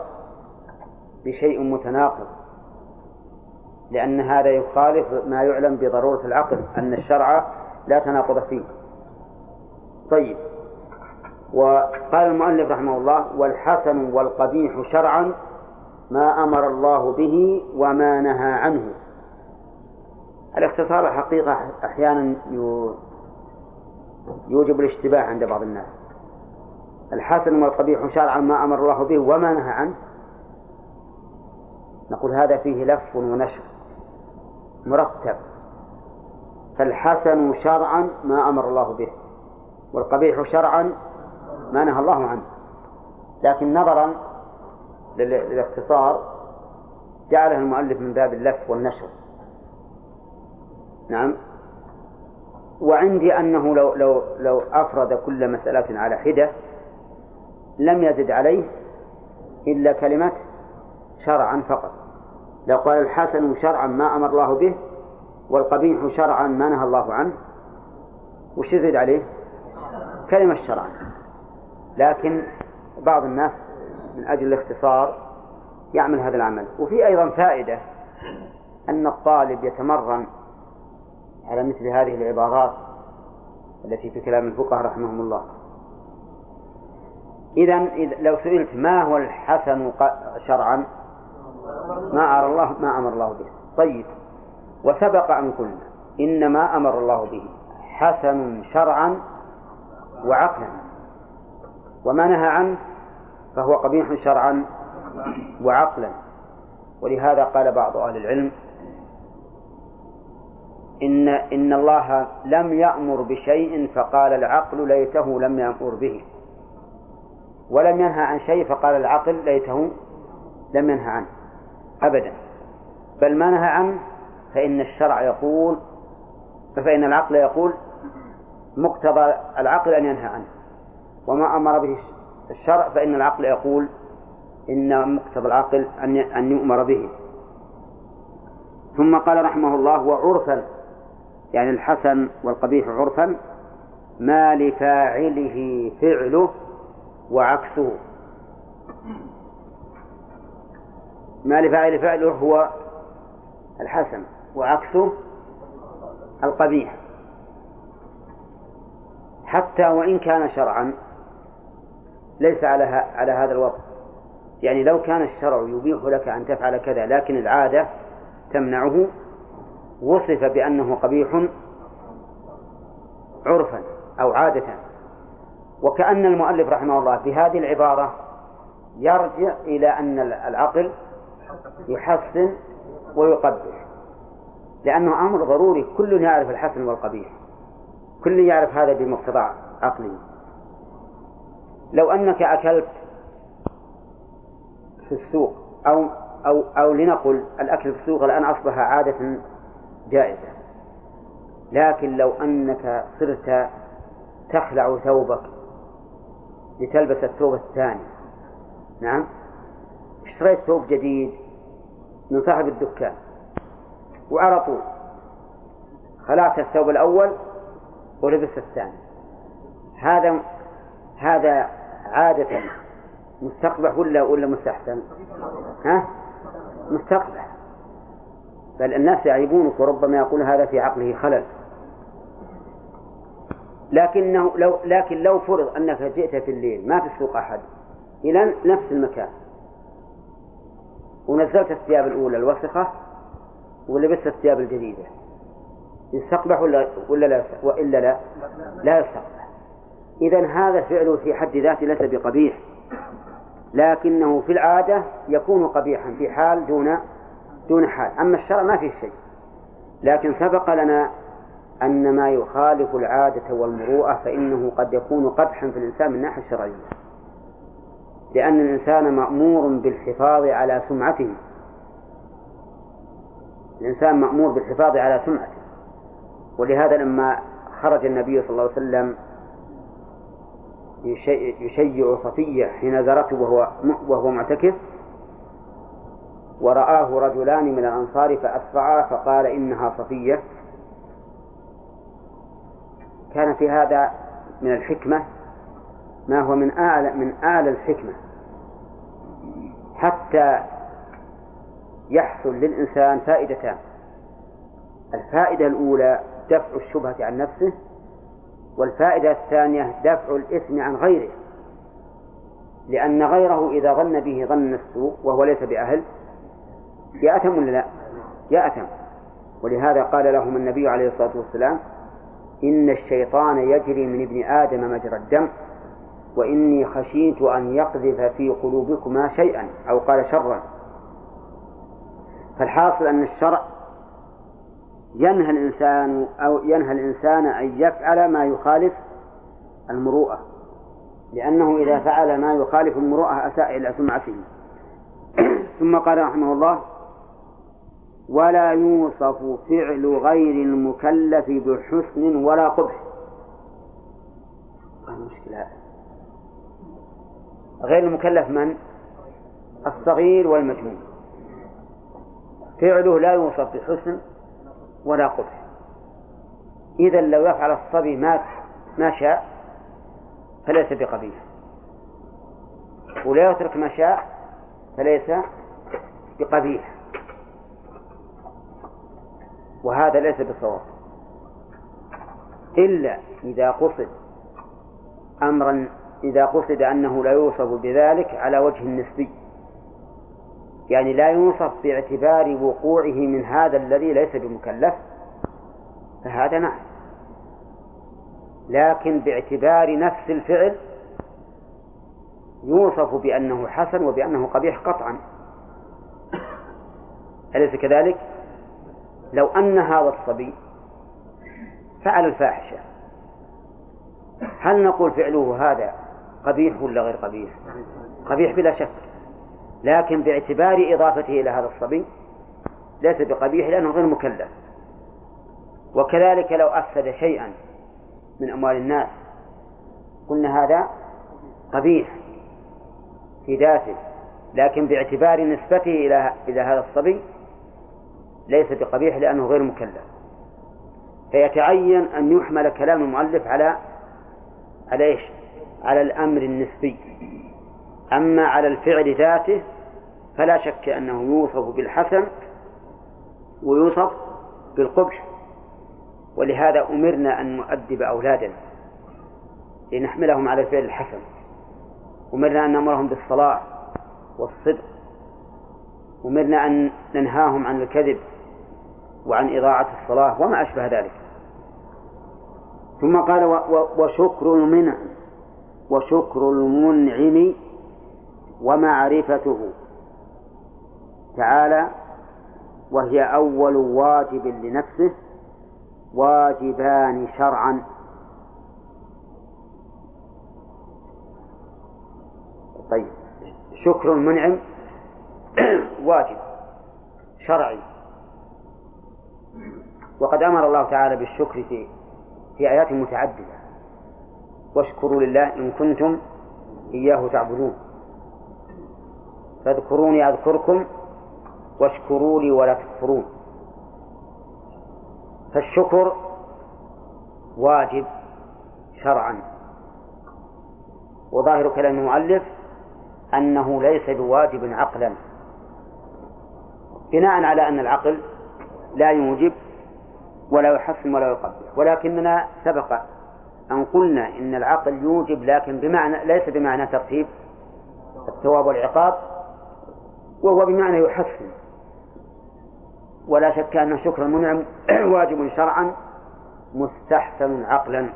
بشيء متناقض لأن هذا يخالف ما يعلم بضرورة العقل أن الشرع لا تناقض فيه. طيب وقال المؤلف رحمه الله والحسن والقبيح شرعا ما أمر الله به وما نهى عنه. الاختصار الحقيقة أحيانا يوجب الاشتباه عند بعض الناس. الحسن والقبيح شرعا ما أمر الله به وما نهى عنه. نقول هذا فيه لف ونشر مرتب. فالحسن شرعا ما أمر الله به والقبيح شرعا ما نهى الله عنه. لكن نظرا للاختصار جعله المؤلف من باب اللف والنشر. نعم. وعندي أنه لو لو لو أفرد كل مسألة على حدة لم يزد عليه إلا كلمة شرعا فقط. لو قال الحسن شرعا ما أمر الله به والقبيح شرعا ما نهى الله عنه. وش يزيد عليه؟ كلمة شرعا. لكن بعض الناس من أجل الاختصار يعمل هذا العمل. وفي أيضا فائدة أن الطالب يتمرن على مثل هذه العبارات التي في كلام الفقهاء رحمهم الله. إذا لو سئلت ما هو الحسن شرعا؟ ما أرى الله ما أمر الله به. طيب. وسبق أن قلنا إن ما أمر الله به حسن شرعا وعقلا. وما نهى عنه؟ فهو قبيح شرعا وعقلا. ولهذا قال بعض أهل العلم إن إن الله لم يأمر بشيء فقال العقل ليته لم يأمر به. ولم ينهى عن شيء فقال العقل ليته لم ينهى عنه. أبدا. بل ما نهى عنه فإن الشرع يقول فإن العقل يقول مقتضى العقل أن ينهى عنه. وما أمر به الشرع فإن العقل يقول إن مقتضى العقل أن أن يؤمر به. ثم قال رحمه الله وعرفا يعني الحسن والقبيح عرفا ما لفاعله فعله وعكسه. ما لفاعل فعله هو الحسن وعكسه القبيح. حتى وإن كان شرعا ليس على على هذا الوضع يعني لو كان الشرع يبيح لك أن تفعل كذا لكن العادة تمنعه وصف بأنه قبيح عرفا أو عادة. وكأن المؤلف رحمه الله في هذه العبارة يرجع إلى أن العقل يحسن ويقبح. لأنه أمر ضروري كل يعرف الحسن والقبيح. كل يعرف هذا بمقتضى عقله. لو أنك أكلت في السوق أو أو أو لنقل الأكل في السوق الآن أصبح عادة جائزة. لكن لو أنك صرت تخلع ثوبك لتلبس الثوب الثاني نعم؟ اشتريت ثوب جديد من صاحب الدكان وعلى طول خلعت الثوب الأول ولبست الثاني. هذا هذا عادة مستقبح ولا ولا مستحسن؟ ها؟ مستقبح. بل الناس يعيبونك وربما يقول هذا في عقله خلل. لكنه لو لكن لو فرض أنك جئت في الليل ما في السوق أحد. إلى نفس المكان. ونزلت الثياب الأولى الوسخة ولبست الثياب الجديدة. يستقبح ولا ولا لا وإلا لا؟ لا يستقبح. اذا هذا الفعل في حد ذاته ليس بقبيح لكنه في العادة يكون قبيحا في حال دون دون حال. أما الشرع ما فيه شيء لكن سبق لنا أن ما يخالف العادة والمروءة فإنه قد يكون قدحا في الإنسان من الناحية الشرعية لأن الإنسان مأمور بالحفاظ على سمعته. الإنسان مأمور بالحفاظ على سمعته. ولهذا لما خرج النبي صلى الله عليه وسلم يشيع صفية حين زارته وهو وهو معتكف ورآه رجلان من الأنصار فأسرعا فقال إنها صفية. كان في هذا من الحكمة ما هو من آل من آل الحكمة. حتى يحصل للإنسان فائدتان. الفائدة الأولى دفع الشبهة عن نفسه والفائدة الثانية دفع الإثم عن غيره لأن غيره إذا ظن به ظن السوء وهو ليس بأهل يأثم ولا لا؟ يأثم ولهذا قال لهم النبي عليه الصلاة والسلام إن الشيطان يجري من ابن آدم مجرى الدم وإني خشيت أن يقذف في قلوبكما شيئا أو قال شرا فالحاصل أن الشرع ينهى الإنسان أو ينهى الإنسان أن يفعل ما يخالف المروءة لأنه إذا فعل ما يخالف المروءة أساء إلى سمعته. ثم قال رحمه الله ولا يوصف فعل غير المكلف بحسن ولا قبح. المشكلة؟ غير المكلف من؟ الصغير والمجنون. فعله لا يوصف بحسن ولا قبح. إذا لو يفعل الصبي ما ما شاء فليس بقبيح. ولا يترك ما شاء فليس بقبيح. وهذا ليس بصواب. إلا إذا قصد أمرا إذا قصد أنه لا يوصف بذلك على وجه نسبي يعني لا يوصف باعتبار وقوعه من هذا الذي ليس بمكلف فهذا نعم لكن باعتبار نفس الفعل يوصف بأنه حسن وبأنه قبيح قطعا أليس كذلك؟ لو أن هذا الصبي فعل الفاحشة هل نقول فعله هذا قبيح ولا غير قبيح؟ قبيح بلا شك لكن باعتبار إضافته إلى هذا الصبي ليس بقبيح لأنه غير مكلف. وكذلك لو أفسد شيئا من أموال الناس قلنا هذا قبيح في ذاته لكن باعتبار نسبته إلى إلى هذا الصبي ليس بقبيح لأنه غير مكلف. فيتعين أن يحمل كلام المؤلف على على إيش؟ على الأمر النسبي. أما على الفعل ذاته فلا شك أنه يوصف بالحسن ويوصف بالقبح. ولهذا أمرنا أن نؤدب أولادنا لنحملهم على الفعل الحسن. أمرنا أن نأمرهم بالصلاة والصدق. أمرنا أن ننهاهم عن الكذب وعن إضاعة الصلاة وما أشبه ذلك. ثم قال وشكر المنعم وشكر المنعم ومعرفته. تعالى وهي أول واجب لنفسه واجبان شرعا. طيب شكر المنعم واجب شرعي. وقد أمر الله تعالى بالشكر في في آيات متعددة. واشكروا لله إن كنتم إياه تعبدون. فاذكروني أذكركم واشكروا لي ولا تكفرون. فالشكر واجب شرعا. وظاهر كلام المؤلف أنه ليس بواجب عقلا. بناء على أن العقل لا يوجب ولا يحسن ولا يقبح. ولكننا سبق أن قلنا إن العقل يوجب لكن بمعنى ليس بمعنى ترتيب الثواب والعقاب وهو بمعنى يحسن. ولا شك أن شكر المنعم واجب شرعا مستحسن عقلا.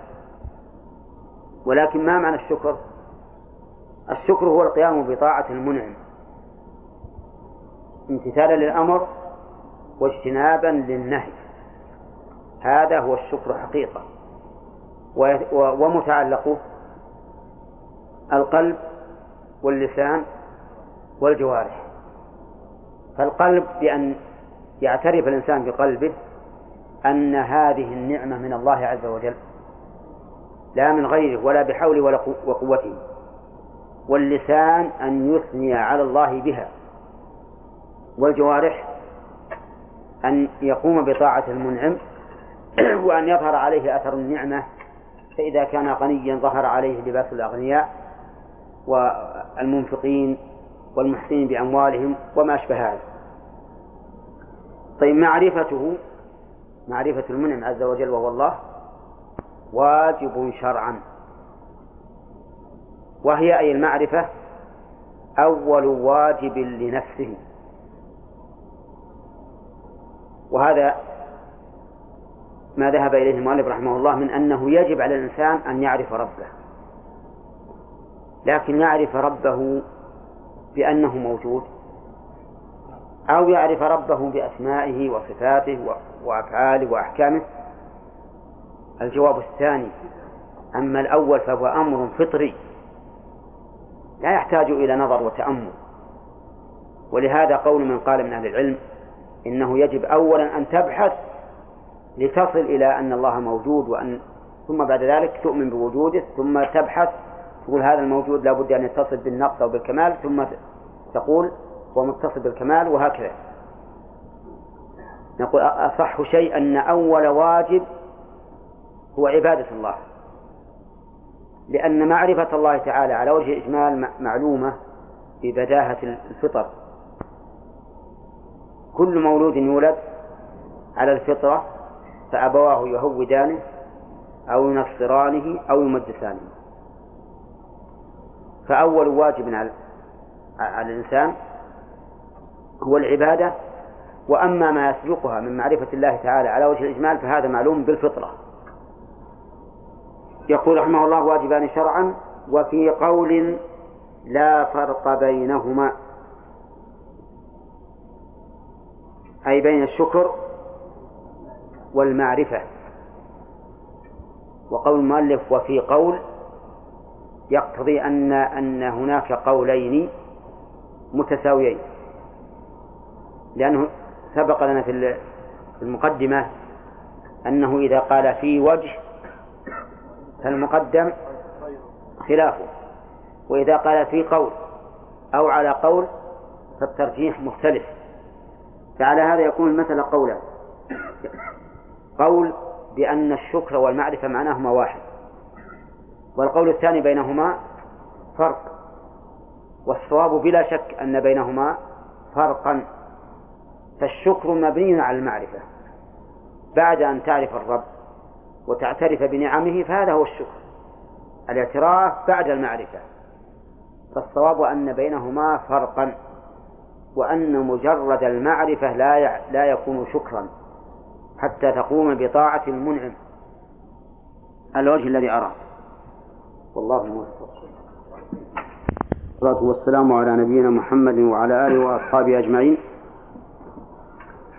ولكن ما معنى الشكر؟ الشكر هو القيام بطاعة المنعم. امتثالا للأمر واجتنابا للنهي. هذا هو الشكر حقيقة. ومتعلقه القلب واللسان والجوارح. فالقلب بأن يعترف الإنسان بقلبه أن هذه النعمة من الله عز وجل لا من غيره ولا بحوله ولا وقوته. واللسان أن يثني على الله بها. والجوارح أن يقوم بطاعة المنعم وأن يظهر عليه أثر النعمة فإذا كان غنيا ظهر عليه لباس الأغنياء والمنفقين والمحسنين بأموالهم وما أشبه هذا. طيب معرفته معرفة المنعم عز وجل وهو الله واجب شرعا. وهي أي المعرفة؟ أول واجب لنفسه. وهذا ما ذهب إليه المؤلف رحمه الله من أنه يجب على الإنسان أن يعرف ربه. لكن يعرف ربه بأنه موجود أو يعرف ربه بأسمائه وصفاته وأفعاله وأحكامه. الجواب الثاني أما الأول فهو أمر فطري. لا يحتاج إلى نظر وتأمل. ولهذا قول من قال من أهل العلم إنه يجب أولا أن تبحث لتصل إلى أن الله موجود وأن ثم بعد ذلك تؤمن بوجوده ثم تبحث تقول هذا الموجود لا بد أن يتصل بالنقص أو بالكمال ثم تقول هو متصل بالكمال وهكذا. نقول أصح شيء أن أول واجب هو عبادة الله. لأن معرفة الله تعالى على وجه الإجمال معلومة ببداهة الفطر. كل مولود يولد على الفطرة فأبواه يهودانه أو ينصرانه أو يمجسانه فأول واجب على الإنسان هو العبادة وأما ما يسبقها من معرفة الله تعالى على وجه الإجمال فهذا معلوم بالفطرة. يقول رحمه الله واجبان شرعا وفي قول لا فرق بينهما أي بين الشكر والمعرفة. وقول المؤلف وفي قول يقتضي أن أن هناك قولين متساويين. لأنه سبق لنا في المقدمة أنه إذا قال في وجه فالمقدم خلافه وإذا قال في قول أو على قول فالترجيح مختلف. فعلى هذا يكون المسألة قولا. قول بأن الشكر والمعرفة معناهما واحد والقول الثاني بينهما فرق والصواب بلا شك أن بينهما فرقا. فالشكر مبني على المعرفة. بعد أن تعرف الرب وتعترف بنعمه فهذا هو الشكر. الاعتراف بعد المعرفة. فالصواب أن بينهما فرقا وأن مجرد المعرفة لا لا يكون شكرا حتى تقوم بطاعة المنعم. الوجه الذي أراه. والله موفق. والصلاة والسلام على نبينا محمد وعلى آله وأصحابه أجمعين.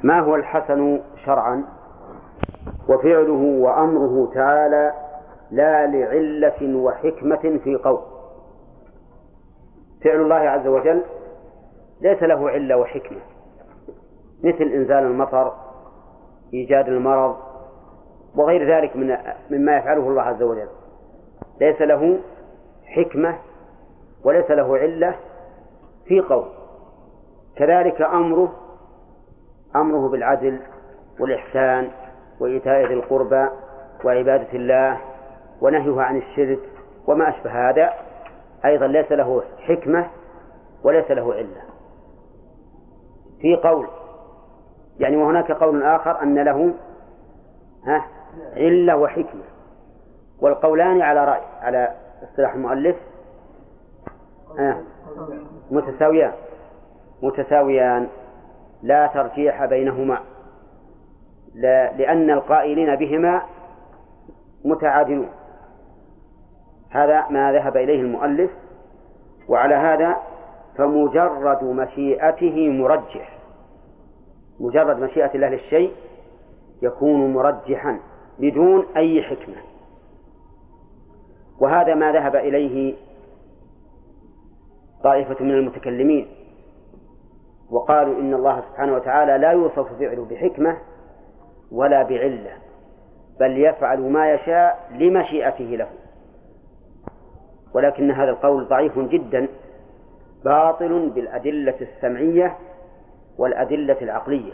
ما هو الحسن شرعا؟ وفعله وأمره تعالى لا لعلة وحكمة في قول. فعل الله عز وجل ليس له علة وحكمة. مثل إنزال المطر إيجاد المرض وغير ذلك من مما يفعله الله عز وجل. ليس له حكمة وليس له علة في قول. كذلك أمره أمره بالعدل والإحسان وإيتاء ذي القربى وعبادة الله ونهيه عن الشرك وما أشبه هذا أيضا ليس له حكمة وليس له علة. في قول يعني وهناك قول آخر أن له ها علة وحكمة. والقولان على رأي على اصطلاح المؤلف متساويان. متساويان. لا ترجيح بينهما. لا لأن القائلين بهما متعادلون. هذا ما ذهب إليه المؤلف وعلى هذا فمجرد مشيئته مرجح. مجرد مشيئة الله للشيء يكون مرجحا بدون أي حكمة. وهذا ما ذهب إليه طائفة من المتكلمين. وقالوا إن الله سبحانه وتعالى لا يوصف فعله بحكمة ولا بعلة بل يفعل ما يشاء لمشيئته له. ولكن هذا القول ضعيف جدا باطل بالأدلة السمعية والأدلة العقلية.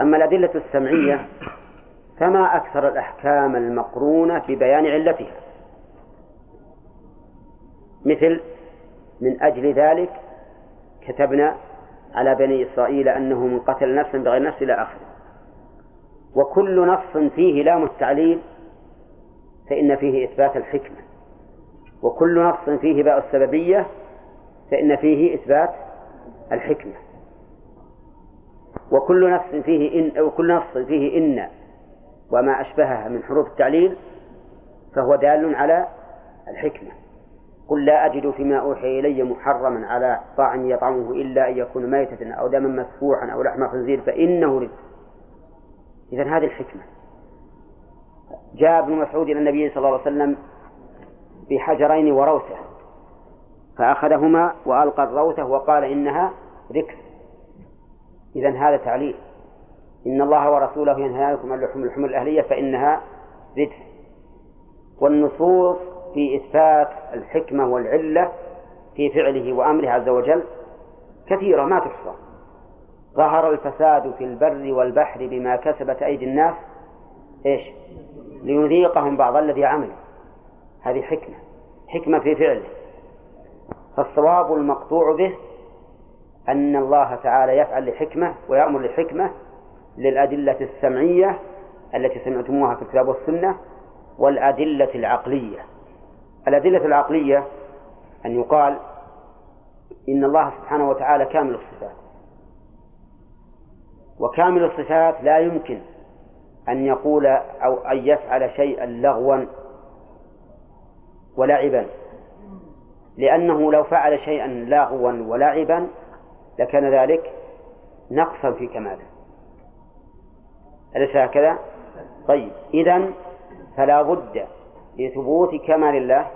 أما الأدلة السمعية فما أكثر الأحكام المقرونة ببيان علتها. مثل من أجل ذلك كتبنا على بني إسرائيل أنه من قتل نفسا بغير نفس إلى آخره. وكل نص فيه لام التعليل فإن فيه إثبات الحكمة. وكل نص فيه باء السببية فإن فيه إثبات الحكمة. وكل نفس فيه إن وكل نص فيه إن وما أشبهها من حروف التعليل فهو دال على الحكمة. قل لا أجد فيما أوحي إلي محرما على طاعم يطعمه إلا أن يكون ميتة أو دما مسفوحا أو لحم خنزير فإنه رجس. إذا هذه الحكمة. جاء ابن مسعود إلى النبي صلى الله عليه وسلم بحجرين وروثة. فأخذهما وألقى الروثة وقال إنها ركس إذا هذا تعليل. إن الله ورسوله ينهاكم عن لحوم الحمر الأهلية فإنها ركس والنصوص في إثبات الحكمة والعلة في فعله وأمره عز وجل كثيرة ما تحصى. ظهر الفساد في البر والبحر بما كسبت أيدي الناس إيش؟ ليذيقهم بعض الذي عملوا هذه حكمة حكمة في فعله. فالصواب المقطوع به أن الله تعالى يفعل لحكمة ويأمر لحكمة للأدلة السمعية التي سمعتموها في الكتاب والسنة والأدلة العقلية. الأدلة العقلية أن يقال إن الله سبحانه وتعالى كامل الصفات. وكامل الصفات لا يمكن أن يقول أو أن يفعل شيئا لغوا ولعبا لأنه لو فعل شيئا لغوا ولعبا لكان ذلك نقصا في كماله. أليس هكذا؟ طيب إذا فلا بد لثبوت كمال الله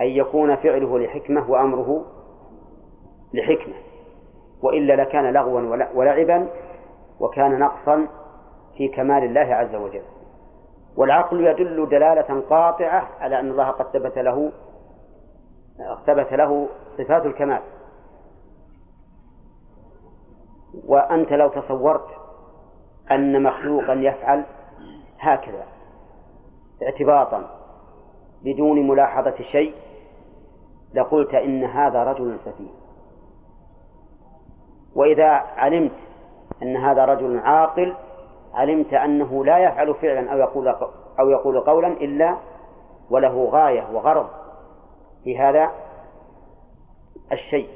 أن يكون فعله لحكمة وأمره لحكمة وإلا لكان لغوا ولعبا وكان نقصا في كمال الله عز وجل. والعقل يدل دلالة قاطعة على أن الله قد ثبت له ثبت له صفات الكمال. وأنت لو تصورت أن مخلوقا يفعل هكذا اعتباطا بدون ملاحظة شيء لقلت إن هذا رجل سفيه. وإذا علمت أن هذا رجل عاقل علمت أنه لا يفعل فعلا أو يقول أو يقول قولا إلا وله غاية وغرض في هذا الشيء.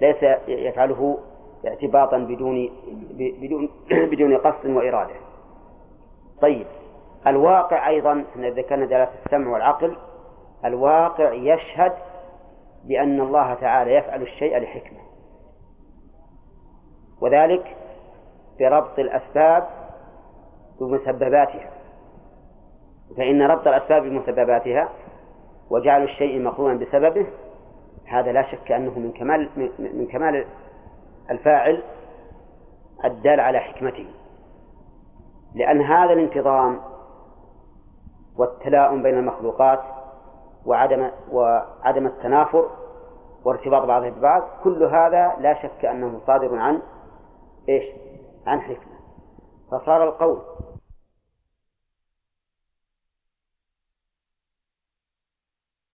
ليس يفعله اعتباطا بدون بدون بدون قصد وإرادة. طيب. الواقع أيضا إذا ذكرنا دلالة السمع والعقل الواقع يشهد بأن الله تعالى يفعل الشيء لحكمة. وذلك بربط الأسباب بمسبباتها. فإن ربط الأسباب بمسبباتها وجعل الشيء مقرونا بسببه هذا لا شك أنه من كمال من كمال الفاعل الدال على حكمته. لأن هذا الانتظام والتلاؤم بين المخلوقات وعدم وعدم التنافر وارتباط بعضها ببعض كل هذا لا شك أنه صادر عن إيش؟ عن حكمة فصار القول